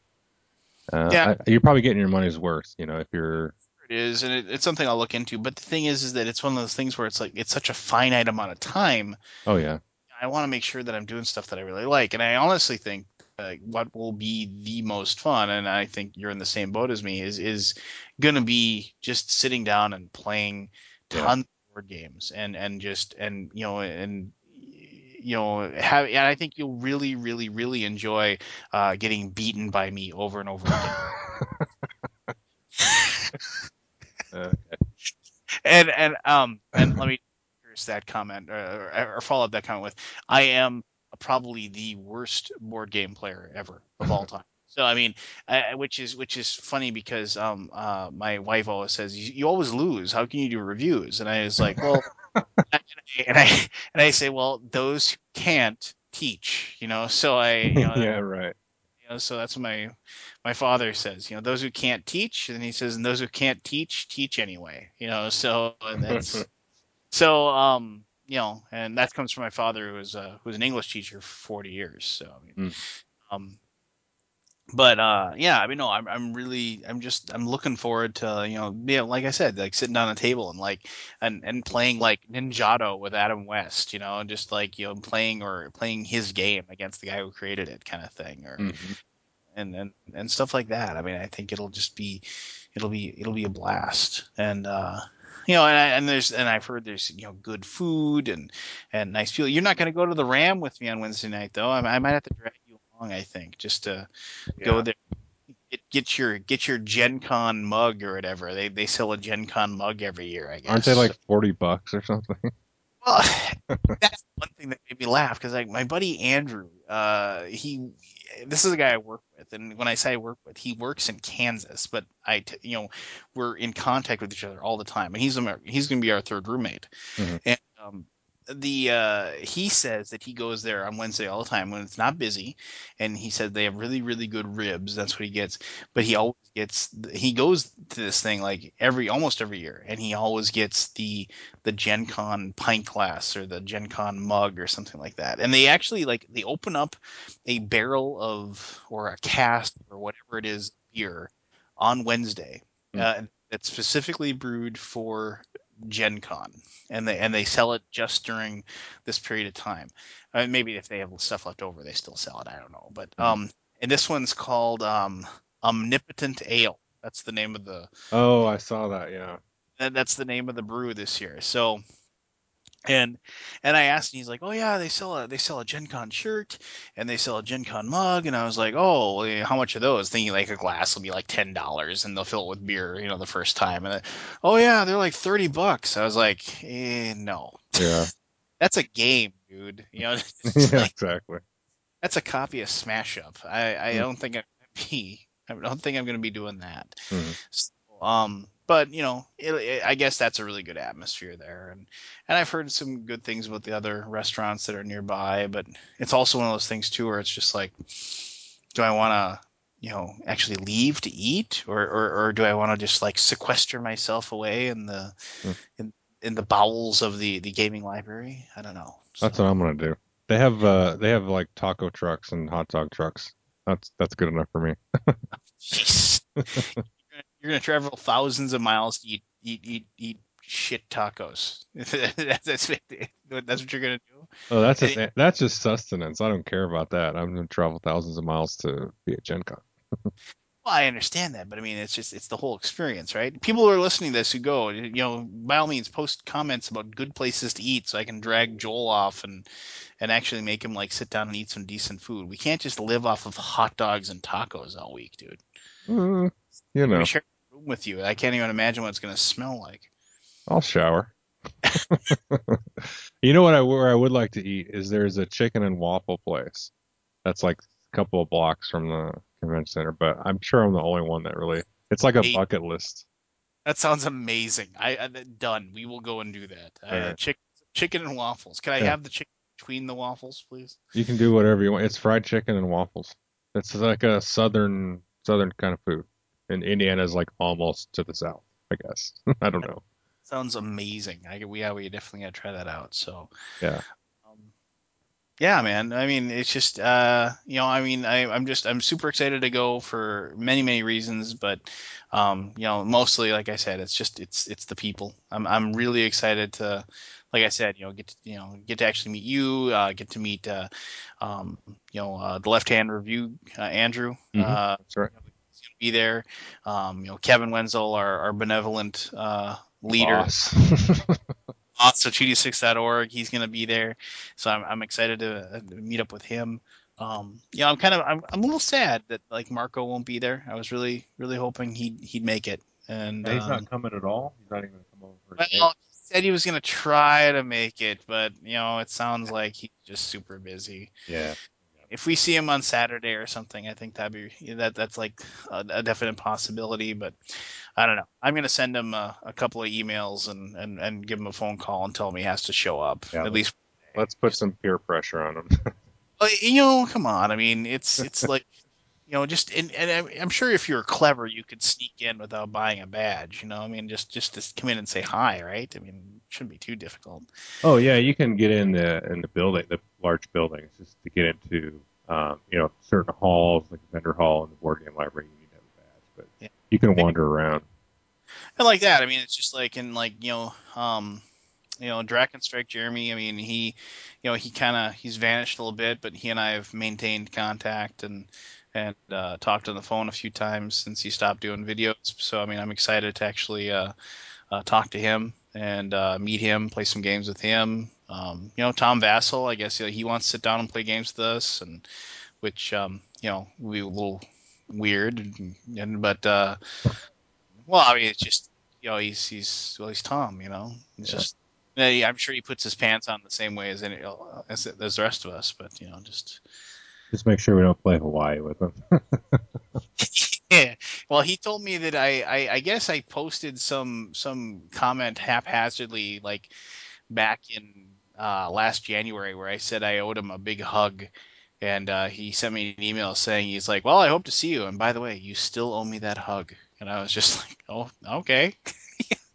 Speaker 2: uh,
Speaker 1: yeah
Speaker 2: I, you're probably getting your money's worth, you know, if you're.
Speaker 1: it is and it, it's something I'll look into but the thing is is that it's one of those things where it's like it's such a finite amount of time
Speaker 2: Oh yeah,
Speaker 1: I want to make sure that I'm doing stuff that I really like. And I honestly think uh, what will be the most fun, and I think you're in the same boat as me, is is going to be just sitting down and playing tons of board games and and just and you know and you know have and I think you'll really really really enjoy uh, getting beaten by me over and over again.
Speaker 2: Uh,
Speaker 1: and and um and let me that comment or, or follow up that comment with I am probably the worst board game player ever of all time. So I mean, uh, which is which is funny because um uh my wife always says you, you always lose. How can you do reviews? And I was like, well, and I and I, and I say, well, those who can't teach, you know. So I you know
Speaker 2: yeah, right.
Speaker 1: you know, so that's what my my father says. You know, those who can't teach, and he says, and those who can't teach, teach anyway. You know, so that's so um you know, and that comes from my father who was uh, who was an English teacher for forty years. So I mean,
Speaker 2: Mm.
Speaker 1: um, but uh, yeah, I mean, no, I'm I'm really I'm just I'm looking forward to you know, yeah, like I said, like sitting down a table and like and and playing like Ninjato with Adam West, you know, and just like you know playing or playing his game against the guy who created it, kind of thing, or
Speaker 2: Mhm.
Speaker 1: and and and stuff like that. I mean, I think it'll just be it'll be it'll be a blast, and uh, you know, and, I, and there's and I've heard there's you know good food and and nice people. You're not going to go to the Ram with me on Wednesday night though. I, I might have to drag I think just to go there. Get, get your get your Gen Con mug or whatever. They they sell a Gen Con mug every year, I guess.
Speaker 2: Aren't they like forty bucks or something?
Speaker 1: Well, that's one thing that made me laugh because like my buddy Andrew, uh, he, this is a guy I work with, and when I say I work with, he works in Kansas, but I, t- you know, we're in contact with each other all the time, and he's Amer- he's going to be our third roommate,
Speaker 2: Mhm.
Speaker 1: and um, the uh, he says that he goes there on Wednesday all the time when it's not busy, and he said they have really really good ribs. That's what he gets, but he always gets he goes to this thing like every almost every year, and he always gets the the Gen Con pint glass or the Gen Con mug or something like that. And they actually like they open up a barrel of or a cask or whatever it is beer on Wednesday
Speaker 2: Hmm.
Speaker 1: uh, that's specifically brewed for Gen Con, and they and they sell it just during this period of time. Uh, maybe if they have stuff left over, they still sell it. I don't know, but
Speaker 2: Mhm.
Speaker 1: um, and this one's called um, Omnipotent Ale. That's the name of the
Speaker 2: Oh, I saw that. Yeah.
Speaker 1: that- that's the name of the brew this year. So and and I asked, and he's like, "Oh yeah, they sell a they sell a Gen Con shirt and they sell a Gen Con mug." And I was like, "Oh, how much are those?" Thinking like a glass will be like ten dollars, and they'll fill it with beer, you know, the first time. And then, oh yeah, they're like thirty bucks. I was like, eh, "No,
Speaker 2: Yeah.
Speaker 1: that's a game, dude. You know,
Speaker 2: yeah.
Speaker 1: like,
Speaker 2: Exactly.
Speaker 1: that's a copy of Smash Up. I I
Speaker 2: Hmm.
Speaker 1: don't think I'm gonna be I don't think I'm gonna be doing that."
Speaker 2: Mhm.
Speaker 1: So, um, but you know, it, it, I guess that's a really good atmosphere there, and and I've heard some good things about the other restaurants that are nearby. But it's also one of those things too, where it's just like, do I want to, you know, actually leave to eat, or or, or do I want to just like sequester myself away in the
Speaker 2: Hmm.
Speaker 1: in in the bowels of the the gaming library? I don't know.
Speaker 2: That's what I'm gonna do. They have uh they have like taco trucks and hot dog trucks. That's that's good enough for me.
Speaker 1: You're, gonna, travel thousands of miles to eat eat eat eat shit tacos. that's, that's that's what you're gonna do.
Speaker 2: Oh, that's just that's just sustenance. I don't care about that. I'm gonna travel thousands of miles to be at Gen Con.
Speaker 1: Well, I understand that, but I mean, it's just it's the whole experience, right? People who are listening to this who go, you know, by all means, post comments about good places to eat, so I can drag Joel off and and actually make him like sit down and eat some decent food. We can't just live off of hot dogs and tacos all week, dude.
Speaker 2: Mm, you know,
Speaker 1: gonna share a room with you. I can't even imagine what it's gonna smell like.
Speaker 2: I'll shower. you know what I where I would like to eat is there's a chicken and waffle place that's like a couple of blocks from the convention center, but I'm sure I'm the only one that really. It's like a
Speaker 1: Hey.
Speaker 2: bucket list.
Speaker 1: That sounds amazing. I, I done. We will go and do that. Uh, chick, chicken and waffles. Can I
Speaker 2: Yeah.
Speaker 1: have the chicken between the waffles, please?
Speaker 2: You can do whatever you want. It's fried chicken and waffles. It's like a southern southern kind of food. And Indiana's like almost to the south, I guess. I don't know.
Speaker 1: Sounds amazing. I we yeah we definitely gotta try that out. So
Speaker 2: Yeah.
Speaker 1: um, yeah, man. I mean, it's just uh, you know, I mean, I, I'm just I'm super excited to go for many many reasons, but um, you know, mostly like I said, it's just it's it's the people. I'm I'm really excited to, like I said, you know, get to, you know get to actually meet you, uh, get to meet uh, um, you know, uh, the left hand review, uh, Andrew.
Speaker 2: Mhm.
Speaker 1: Uh,
Speaker 2: That's right.
Speaker 1: Be there. Um, you know, Kevin Wenzel, our, our benevolent uh, leader,
Speaker 2: Boss.
Speaker 1: also 2d6.org. He's going to be there, so I'm, I'm excited to, uh, meet up with him. Um, yeah, I'm kind of I'm, I'm a little sad that like Marco won't be there. I was really really hoping he'd he'd make it, and
Speaker 2: he's
Speaker 1: um,
Speaker 2: not coming at all. He's not even gonna come over.
Speaker 1: Well, he said he was going to try to make it, but you know it sounds like he's just super busy.
Speaker 2: yeah.
Speaker 1: If we see him on Saturday or something, I think that'd be that that's like a, a definite possibility. But I don't know. I'm gonna send him a, a couple of emails and, and and give him a phone call and tell him he has to show up
Speaker 2: Yeah,
Speaker 1: at least.
Speaker 2: Let's put some peer pressure on him.
Speaker 1: You know, come on. I mean, it's it's like you know, just and, and I'm- sure if you're clever, you could sneak in without buying a badge. You know, I mean, just just to come in and say hi, right? I mean, it shouldn't be too difficult.
Speaker 2: oh yeah, you can get in the in the building, the large buildings, just to get into Um, you know, certain halls like the vendor hall and the board game library, you need to have a badge, but
Speaker 1: Yeah.
Speaker 2: you can wander around.
Speaker 1: And like that, I mean, it's just like in like you know, um, you know, Drakkenstrike Jeremy. I mean, he, you know, he kind of he's vanished a little bit, but he and I have maintained contact and and uh, talked on the phone a few times since he stopped doing videos. So I mean, I'm excited to actually uh, uh, talk to him and uh, meet him, play some games with him. Um, you know, Tom Vasel, I guess you know, he wants to sit down and play games with us, and which um, you know we a little weird, and, and but uh, well, I mean, it's just you know he's he's well he's Tom, you know, it's
Speaker 2: Yeah.
Speaker 1: just. I'm sure he puts his pants on the same way as any as, as the rest of us, but you know, just
Speaker 2: Just make sure we don't play Hawaii with him.
Speaker 1: yeah. Well, he told me that I, I, I guess I posted some some comment haphazardly like back in uh, last January where I said I owed him a big hug, and uh, he sent me an email saying he's like, "Well, I hope to see you, and by the way, you still owe me that hug." And I was just like, "Oh, okay."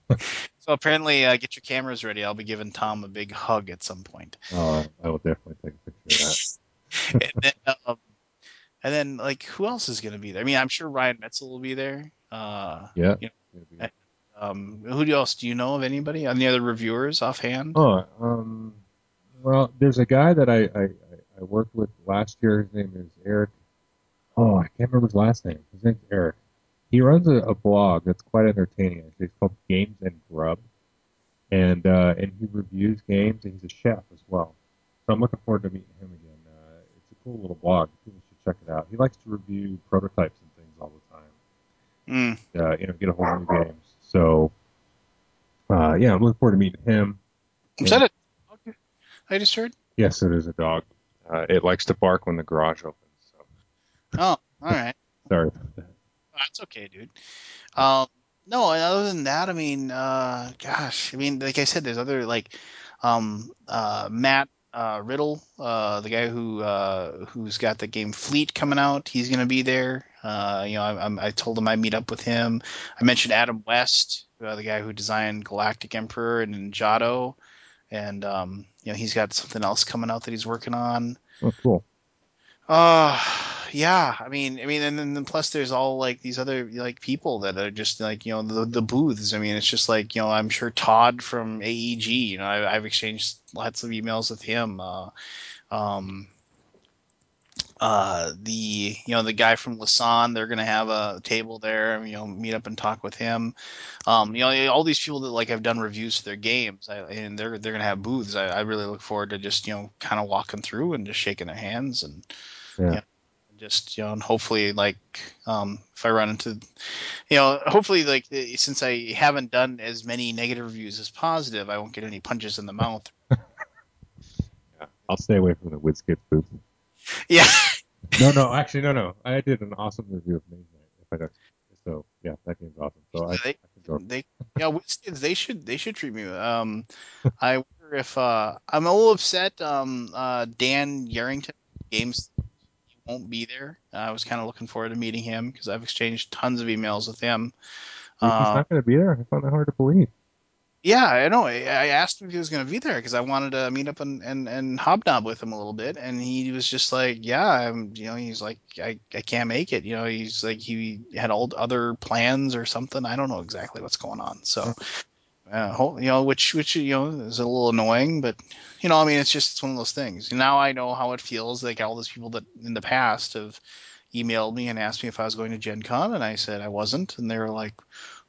Speaker 1: so apparently, uh, get your cameras ready. I'll be giving Tom a big hug at some point.
Speaker 2: oh, I will definitely take a picture of that.
Speaker 1: and then, um, and then like who else is going to be there? I mean, I'm sure Ryan Metzel will be there. Uh,
Speaker 2: Yeah.
Speaker 1: You
Speaker 2: It'll
Speaker 1: um, who else do you know of? Anybody? Any other reviewers offhand?
Speaker 2: Oh, um, well, there's a guy that I, I, I- I worked with last year. His name is Eric. Oh, I can't remember his last name. His name's Eric. He runs a, a blog that's quite entertaining. Actually, it's called Games and Grub, and uh, and he reviews games. And he's a chef as well. So I'm looking forward to meeting him again. Cool little blog. People should check it out. He likes to review prototypes and things all the time.
Speaker 1: Mm.
Speaker 2: Uh, you know, get a hold of new games. So uh, yeah, I'm looking forward to meeting him.
Speaker 1: Is that a dog I just heard?
Speaker 2: Yes, it is a dog. Uh, it likes to bark when the garage opens. So
Speaker 1: Oh, all right.
Speaker 2: sorry about that.
Speaker 1: That's okay, dude. Um, no, other than that, I mean, uh, gosh, I mean, like I said, there's other like, um, uh, Matt uh, Riddle, uh, the guy who uh, who's got the game Fleet coming out. He's gonna be there. Uh, you know, I, I'm, I told him I'd meet up with him. I mentioned Adam West, uh, the guy who designed Galactic Emperor and Ninjato, and um, you know, he's got something else coming out that he's working on.
Speaker 2: Oh, cool.
Speaker 1: Uh yeah, I mean, I mean, and then plus there's all like these other like people that are just like you know the the booths. I mean, it's just like you know I'm sure Todd from AEG. You know, I, I've exchanged lots of emails with him. Uh, um, uh, the you know the guy from Lasan, they're gonna have a table there. You know, meet up and talk with him. Um, you know, all these people that like have done reviews for their games, I, and they're they're gonna have booths. I, I really look forward to just you know kind of walking through and just shaking their hands and
Speaker 2: Yeah.
Speaker 1: Yeah. Just you know and hopefully like um if i run into you know hopefully like eh, since i haven't done as many negative reviews as positive i won't get any punches in the mouth
Speaker 2: Yeah. I'll stay away from the WizKids booth.
Speaker 1: yeah
Speaker 2: No, no, actually, no, no. I did an awesome review of Mage Knight. If I got, so yeah, that game's awesome. So I, I
Speaker 1: they,
Speaker 2: can
Speaker 1: they yeah WizKids, they should they should treat me um i wonder if uh i'm a little upset um uh dan yarrington games he won't be there i was kind of looking forward to meeting him because i've exchanged tons of emails with him
Speaker 2: He's
Speaker 1: uh,
Speaker 2: not going to be there. I found that hard to believe.
Speaker 1: Yeah, I know. I I asked him if he was going to be there because I wanted to meet up and, and, and hobnob with him a little bit, and he was just like, "Yeah, I'm." You know, he's like, "I, I can't make it." You know, he's like he had all other plans or something. I don't know exactly what's going on. So, uh, you know, which which you know is a little annoying, but you know, I mean, it's just it's one of those things. Now I know how it feels. Like all those people that in the past have emailed me and asked me if I was going to Gen Con, and I said I wasn't, and they were like,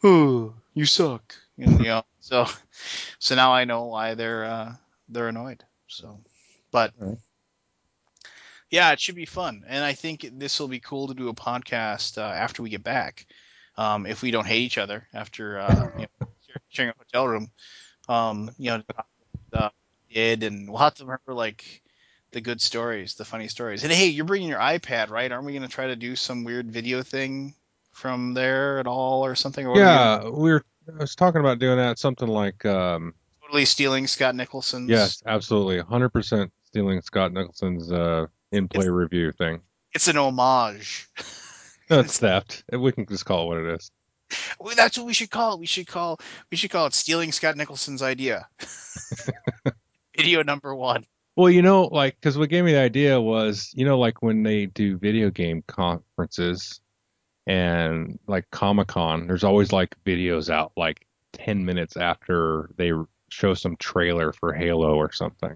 Speaker 1: "Ooh, you suck," you know. So, so now I know why they're uh, they're annoyed. So, but
Speaker 2: right.
Speaker 1: yeah, it should be fun, and I think this will be cool to do a podcast uh, after we get back. Um, if we don't hate each other after uh, you know, sharing a hotel room, um, you know, uh, did and we'll have to remember like the good stories, the funny stories. And hey, you're bringing your iPad, right? Aren't we going to try to do some weird video thing from there at all, or something? Or
Speaker 2: Yeah, we were. I was talking about doing that. Something like, um,
Speaker 1: totally stealing Scott Nicholson's.
Speaker 2: yes, absolutely, 100% stealing Scott Nicholson's uh, in-play
Speaker 1: It's-
Speaker 2: review thing.
Speaker 1: it's an homage.
Speaker 2: That's theft. We can just call it what it is.
Speaker 1: Well, That's what we should call it. We should call we should call it stealing Scott Nicholson's idea. Video number one.
Speaker 2: Well, you know, like, because what gave me the idea was, you know, like when they do video game conferences and like Comic Con, there's always like videos out like 10 minutes after they show some trailer for Halo or something.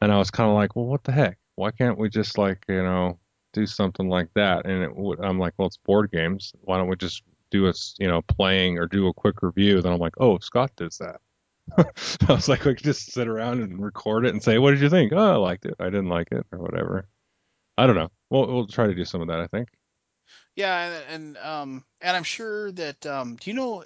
Speaker 2: And I was kind of like, well, what the heck? Why can't we just like, you know, do something like that? And it would, I'm like, well, it's board games. Why don't we just do a, you know, playing or do a quick review? Then I'm like, oh, Scott does that. I was like, just sit around and record it and say, what did you think? Oh, I liked it. I didn't like it or whatever. I don't know. We'll, we'll try to do some of that, I think.
Speaker 1: Yeah, and, and um and I'm sure that um do you know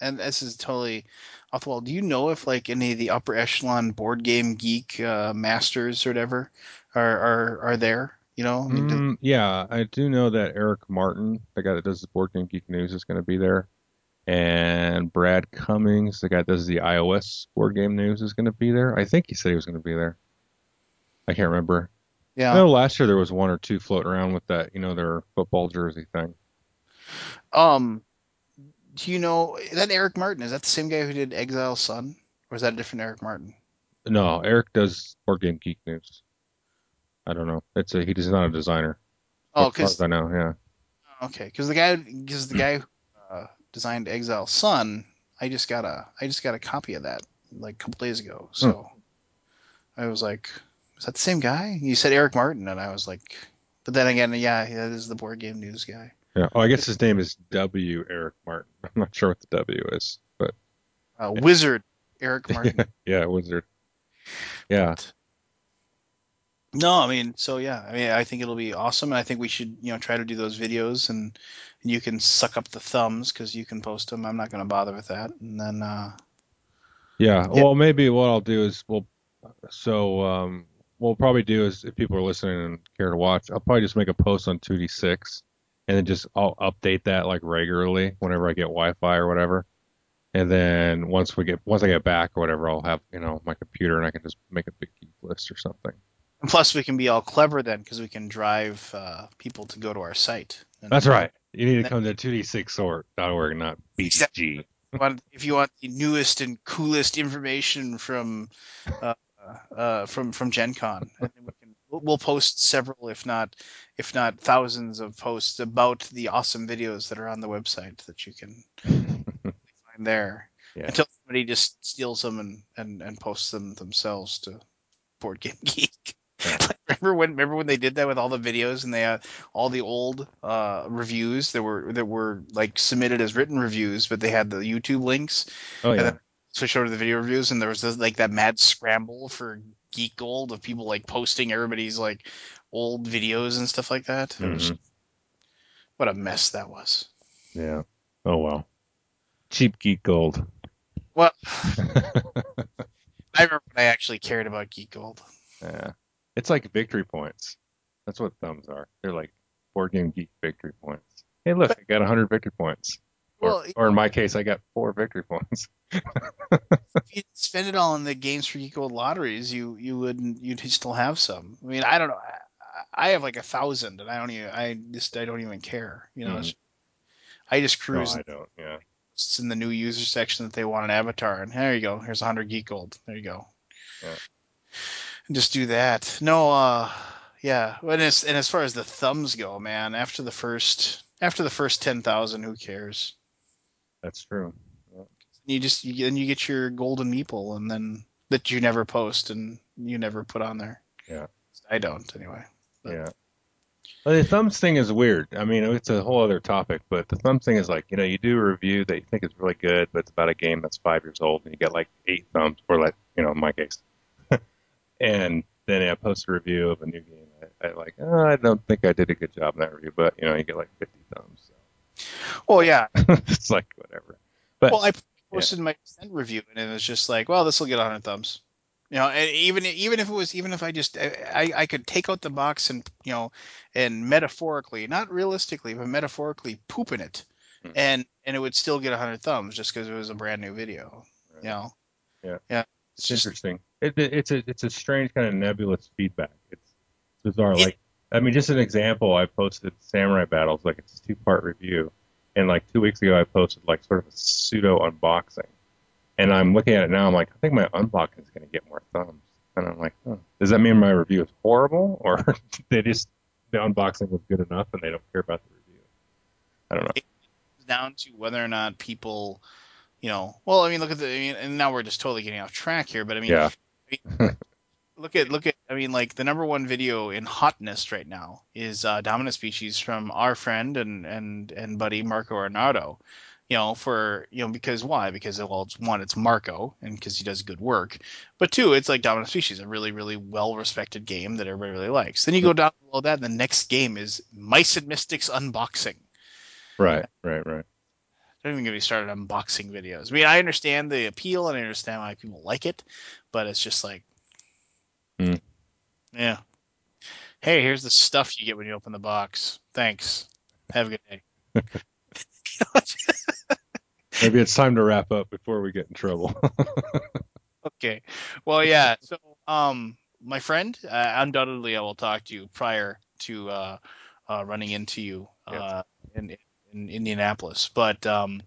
Speaker 1: and this is totally off the wall. Do you know if like any of the upper echelon board game geek uh, masters or whatever are are are there? You know, I mean,
Speaker 2: Mm, yeah, I do know that Eric Martin, the guy that does the Board Game Geek News, is going to be there. And Brad Cummings, the guy that does the iOS Board Game News, is going to be there. I think he said he was going to be there. I can't remember. I
Speaker 1: yeah.
Speaker 2: know last year there was one or two floating around with that, you know, their football jersey thing.
Speaker 1: Um, do you know that Eric Martin? Is that the same guy who did Exile Sun, or is that a different Eric Martin?
Speaker 2: No, Eric does Board Game Geek News. I don't know. It's a he's not a designer.
Speaker 1: Oh,
Speaker 2: As far as
Speaker 1: because
Speaker 2: I know, yeah.
Speaker 1: okay, because the guy because the guy who uh, designed Exile Sun, I just got a I just got a copy of that like a couple days ago. So I was like, is that the same guy? You said Eric Martin, and I was like, but then again, yeah, that is the board game news guy.
Speaker 2: Yeah. Oh, I guess his name is W. Eric Martin. I'm not sure what the W is, but
Speaker 1: Uh,
Speaker 2: Yeah.
Speaker 1: Wizard Eric Martin.
Speaker 2: yeah, Wizard. Yeah.
Speaker 1: But- no, I mean, so yeah, I mean, I think it'll be awesome, and I think we should, you know, try to do those videos, and, and you can suck up the thumbs because you can post them. I'm not going to bother with that, and then, uh,
Speaker 2: Yeah.
Speaker 1: Yeah.
Speaker 2: Well, maybe what I'll do is we'll so um what we'll probably do is if people are listening and care to watch, I'll probably just make a post on 2D6 and then just I'll update that like regularly whenever I get Wi-Fi or whatever. And then once we get once I get back or whatever, I'll have you know my computer and I can just make a big geek list or something.
Speaker 1: And plus we can be all clever then because we can drive uh, people to go to our site. And
Speaker 2: That's right. You need to come to 2d6sort.org, not BG.
Speaker 1: if you want the newest and coolest information from uh, uh, from from Gen Con, and then we can we'll, we'll post several, if not if not thousands of posts about the awesome videos that are on the website that you can find there.
Speaker 2: Yeah.
Speaker 1: Until somebody just steals them and, and, and posts them themselves to Board Game Geek.
Speaker 2: Yeah.
Speaker 1: remember when remember when they did that with all the videos and they had all the old uh, reviews that were that were like submitted as written reviews, but they had the YouTube links.
Speaker 2: Oh yeah.
Speaker 1: switch over to the video reviews, and there was this, like that mad scramble for Geek Gold of people like posting everybody's like old videos and stuff like that. It was- what a mess that was.
Speaker 2: Yeah. Oh well. Cheap geek gold.
Speaker 1: Well, I remember when I actually cared about Geek Gold.
Speaker 2: Yeah. It's like victory points. That's what thumbs are. They're like board game geek victory points. Hey, look, I got 100 victory points. Or,
Speaker 1: Well,
Speaker 2: or in my case, I got four victory points.
Speaker 1: if you spend it all in the games for Geek Gold lotteries, you you wouldn't you'd still have some. I mean, I don't know. I, I have like a thousand, and I don't even I just I don't even care. You know, it's, I just
Speaker 2: Hmm. No,
Speaker 1: cruise
Speaker 2: I don't. Yeah.
Speaker 1: it's in the new user section that they want an avatar, and there you go. Here's 100 Geek Gold. There you go.
Speaker 2: Yeah.
Speaker 1: And just do that. No, uh, yeah. And as and as far as the thumbs go, man, after the first after the first 10,000, who cares?
Speaker 2: That's true.
Speaker 1: And you just you, then you get your golden meeple, and then that you never post and you never put on there.
Speaker 2: Yeah.
Speaker 1: I don't anyway. But-
Speaker 2: Yeah. Well, the thumbs thing is weird. I mean, it's a whole other topic, but the thumbs thing is like, you know, you do a review that you think is really good, but it's about a game that's five years old, and you get like eight thumbs, or like, you know, in my case. And then I post a review of a new game. I, I like, oh, I don't think I did a good job in that review, but you know, you get like 50 thumbs.
Speaker 1: Well, yeah.
Speaker 2: It's like whatever. But
Speaker 1: well, I posted my Descent review, and it was just like, well, this will get 100 thumbs. You know, and even even if it was even if I just I, I could take out the box and you know and metaphorically, not realistically, but metaphorically poop in it,
Speaker 2: Hmm.
Speaker 1: and and it would still get 100 thumbs just because it was a brand new video. You know.
Speaker 2: Yeah.
Speaker 1: Yeah.
Speaker 2: It's
Speaker 1: It's just
Speaker 2: interesting. It, it, it's a it's a strange kind of nebulous feedback. It's bizarre.
Speaker 1: It-
Speaker 2: like I mean, just an example. I posted Samurai Battles like it's a two part review, and like two weeks ago I posted like sort of a pseudo unboxing, and I'm looking at it now. I'm like, I think my unboxing is going to get more thumbs. and I'm like, oh, does that mean my review is horrible, or they just the unboxing was good enough and they don't care about the review? I don't know.
Speaker 1: It's down to whether or not people, you know, well, I mean, look at the, I mean, and now we're just totally getting off track here, but I mean,
Speaker 2: Yeah.
Speaker 1: Look at look at I mean like the number one video in hotness right now is uh, Dominant Species from our friend and and and buddy Marco Arnaudo. You know, for you know because why? Because well, it's one, it's Marco, and because he does good work. But two, it's like Dominant Species, a really really well respected game that everybody really likes. Then you go down below that, and the next game is Mice and Mystics unboxing.
Speaker 2: Right, right, right.
Speaker 1: Don't even get me started on unboxing videos. I mean, I understand the appeal and I understand why people like it, but it's just like,
Speaker 2: Hmm.
Speaker 1: yeah. Hey, here's the stuff you get when you open the box. Thanks. Have a good day.
Speaker 2: Maybe it's time to wrap up before we get in trouble.
Speaker 1: okay. Well, yeah. So, um, my friend, uh, undoubtedly, I will talk to you prior to uh, uh, running into you uh, in, in Indianapolis. But um,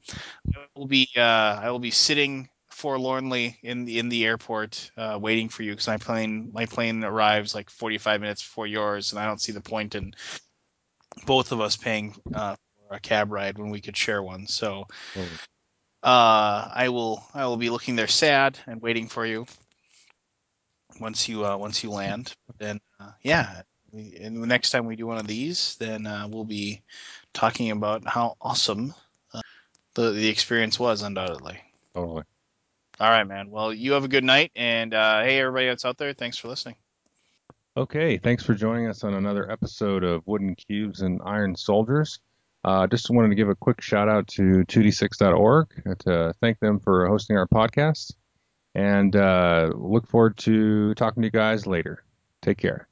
Speaker 1: I will be uh, I will be sitting forlornly in the in the airport uh, waiting for you because my plane my plane arrives like 45 minutes before yours, and I don't see the point in both of us paying uh, for a cab ride when we could share one. So uh, I will I will be looking there sad and waiting for you once you uh, once you land. Then uh, yeah, and the next time we do one of these, then uh, we'll be talking about how awesome uh, the the experience was, undoubtedly.
Speaker 2: totally.
Speaker 1: All right, man. Well, you have a good night, and uh, hey, everybody that's out there, thanks for listening.
Speaker 2: Okay, thanks for joining us on another episode of Wooden Cubes and Iron Soldiers. Uh, just wanted to give a quick shout out to 2d6.org to thank them for hosting our podcast, and uh, look forward to talking to you guys later. Take care.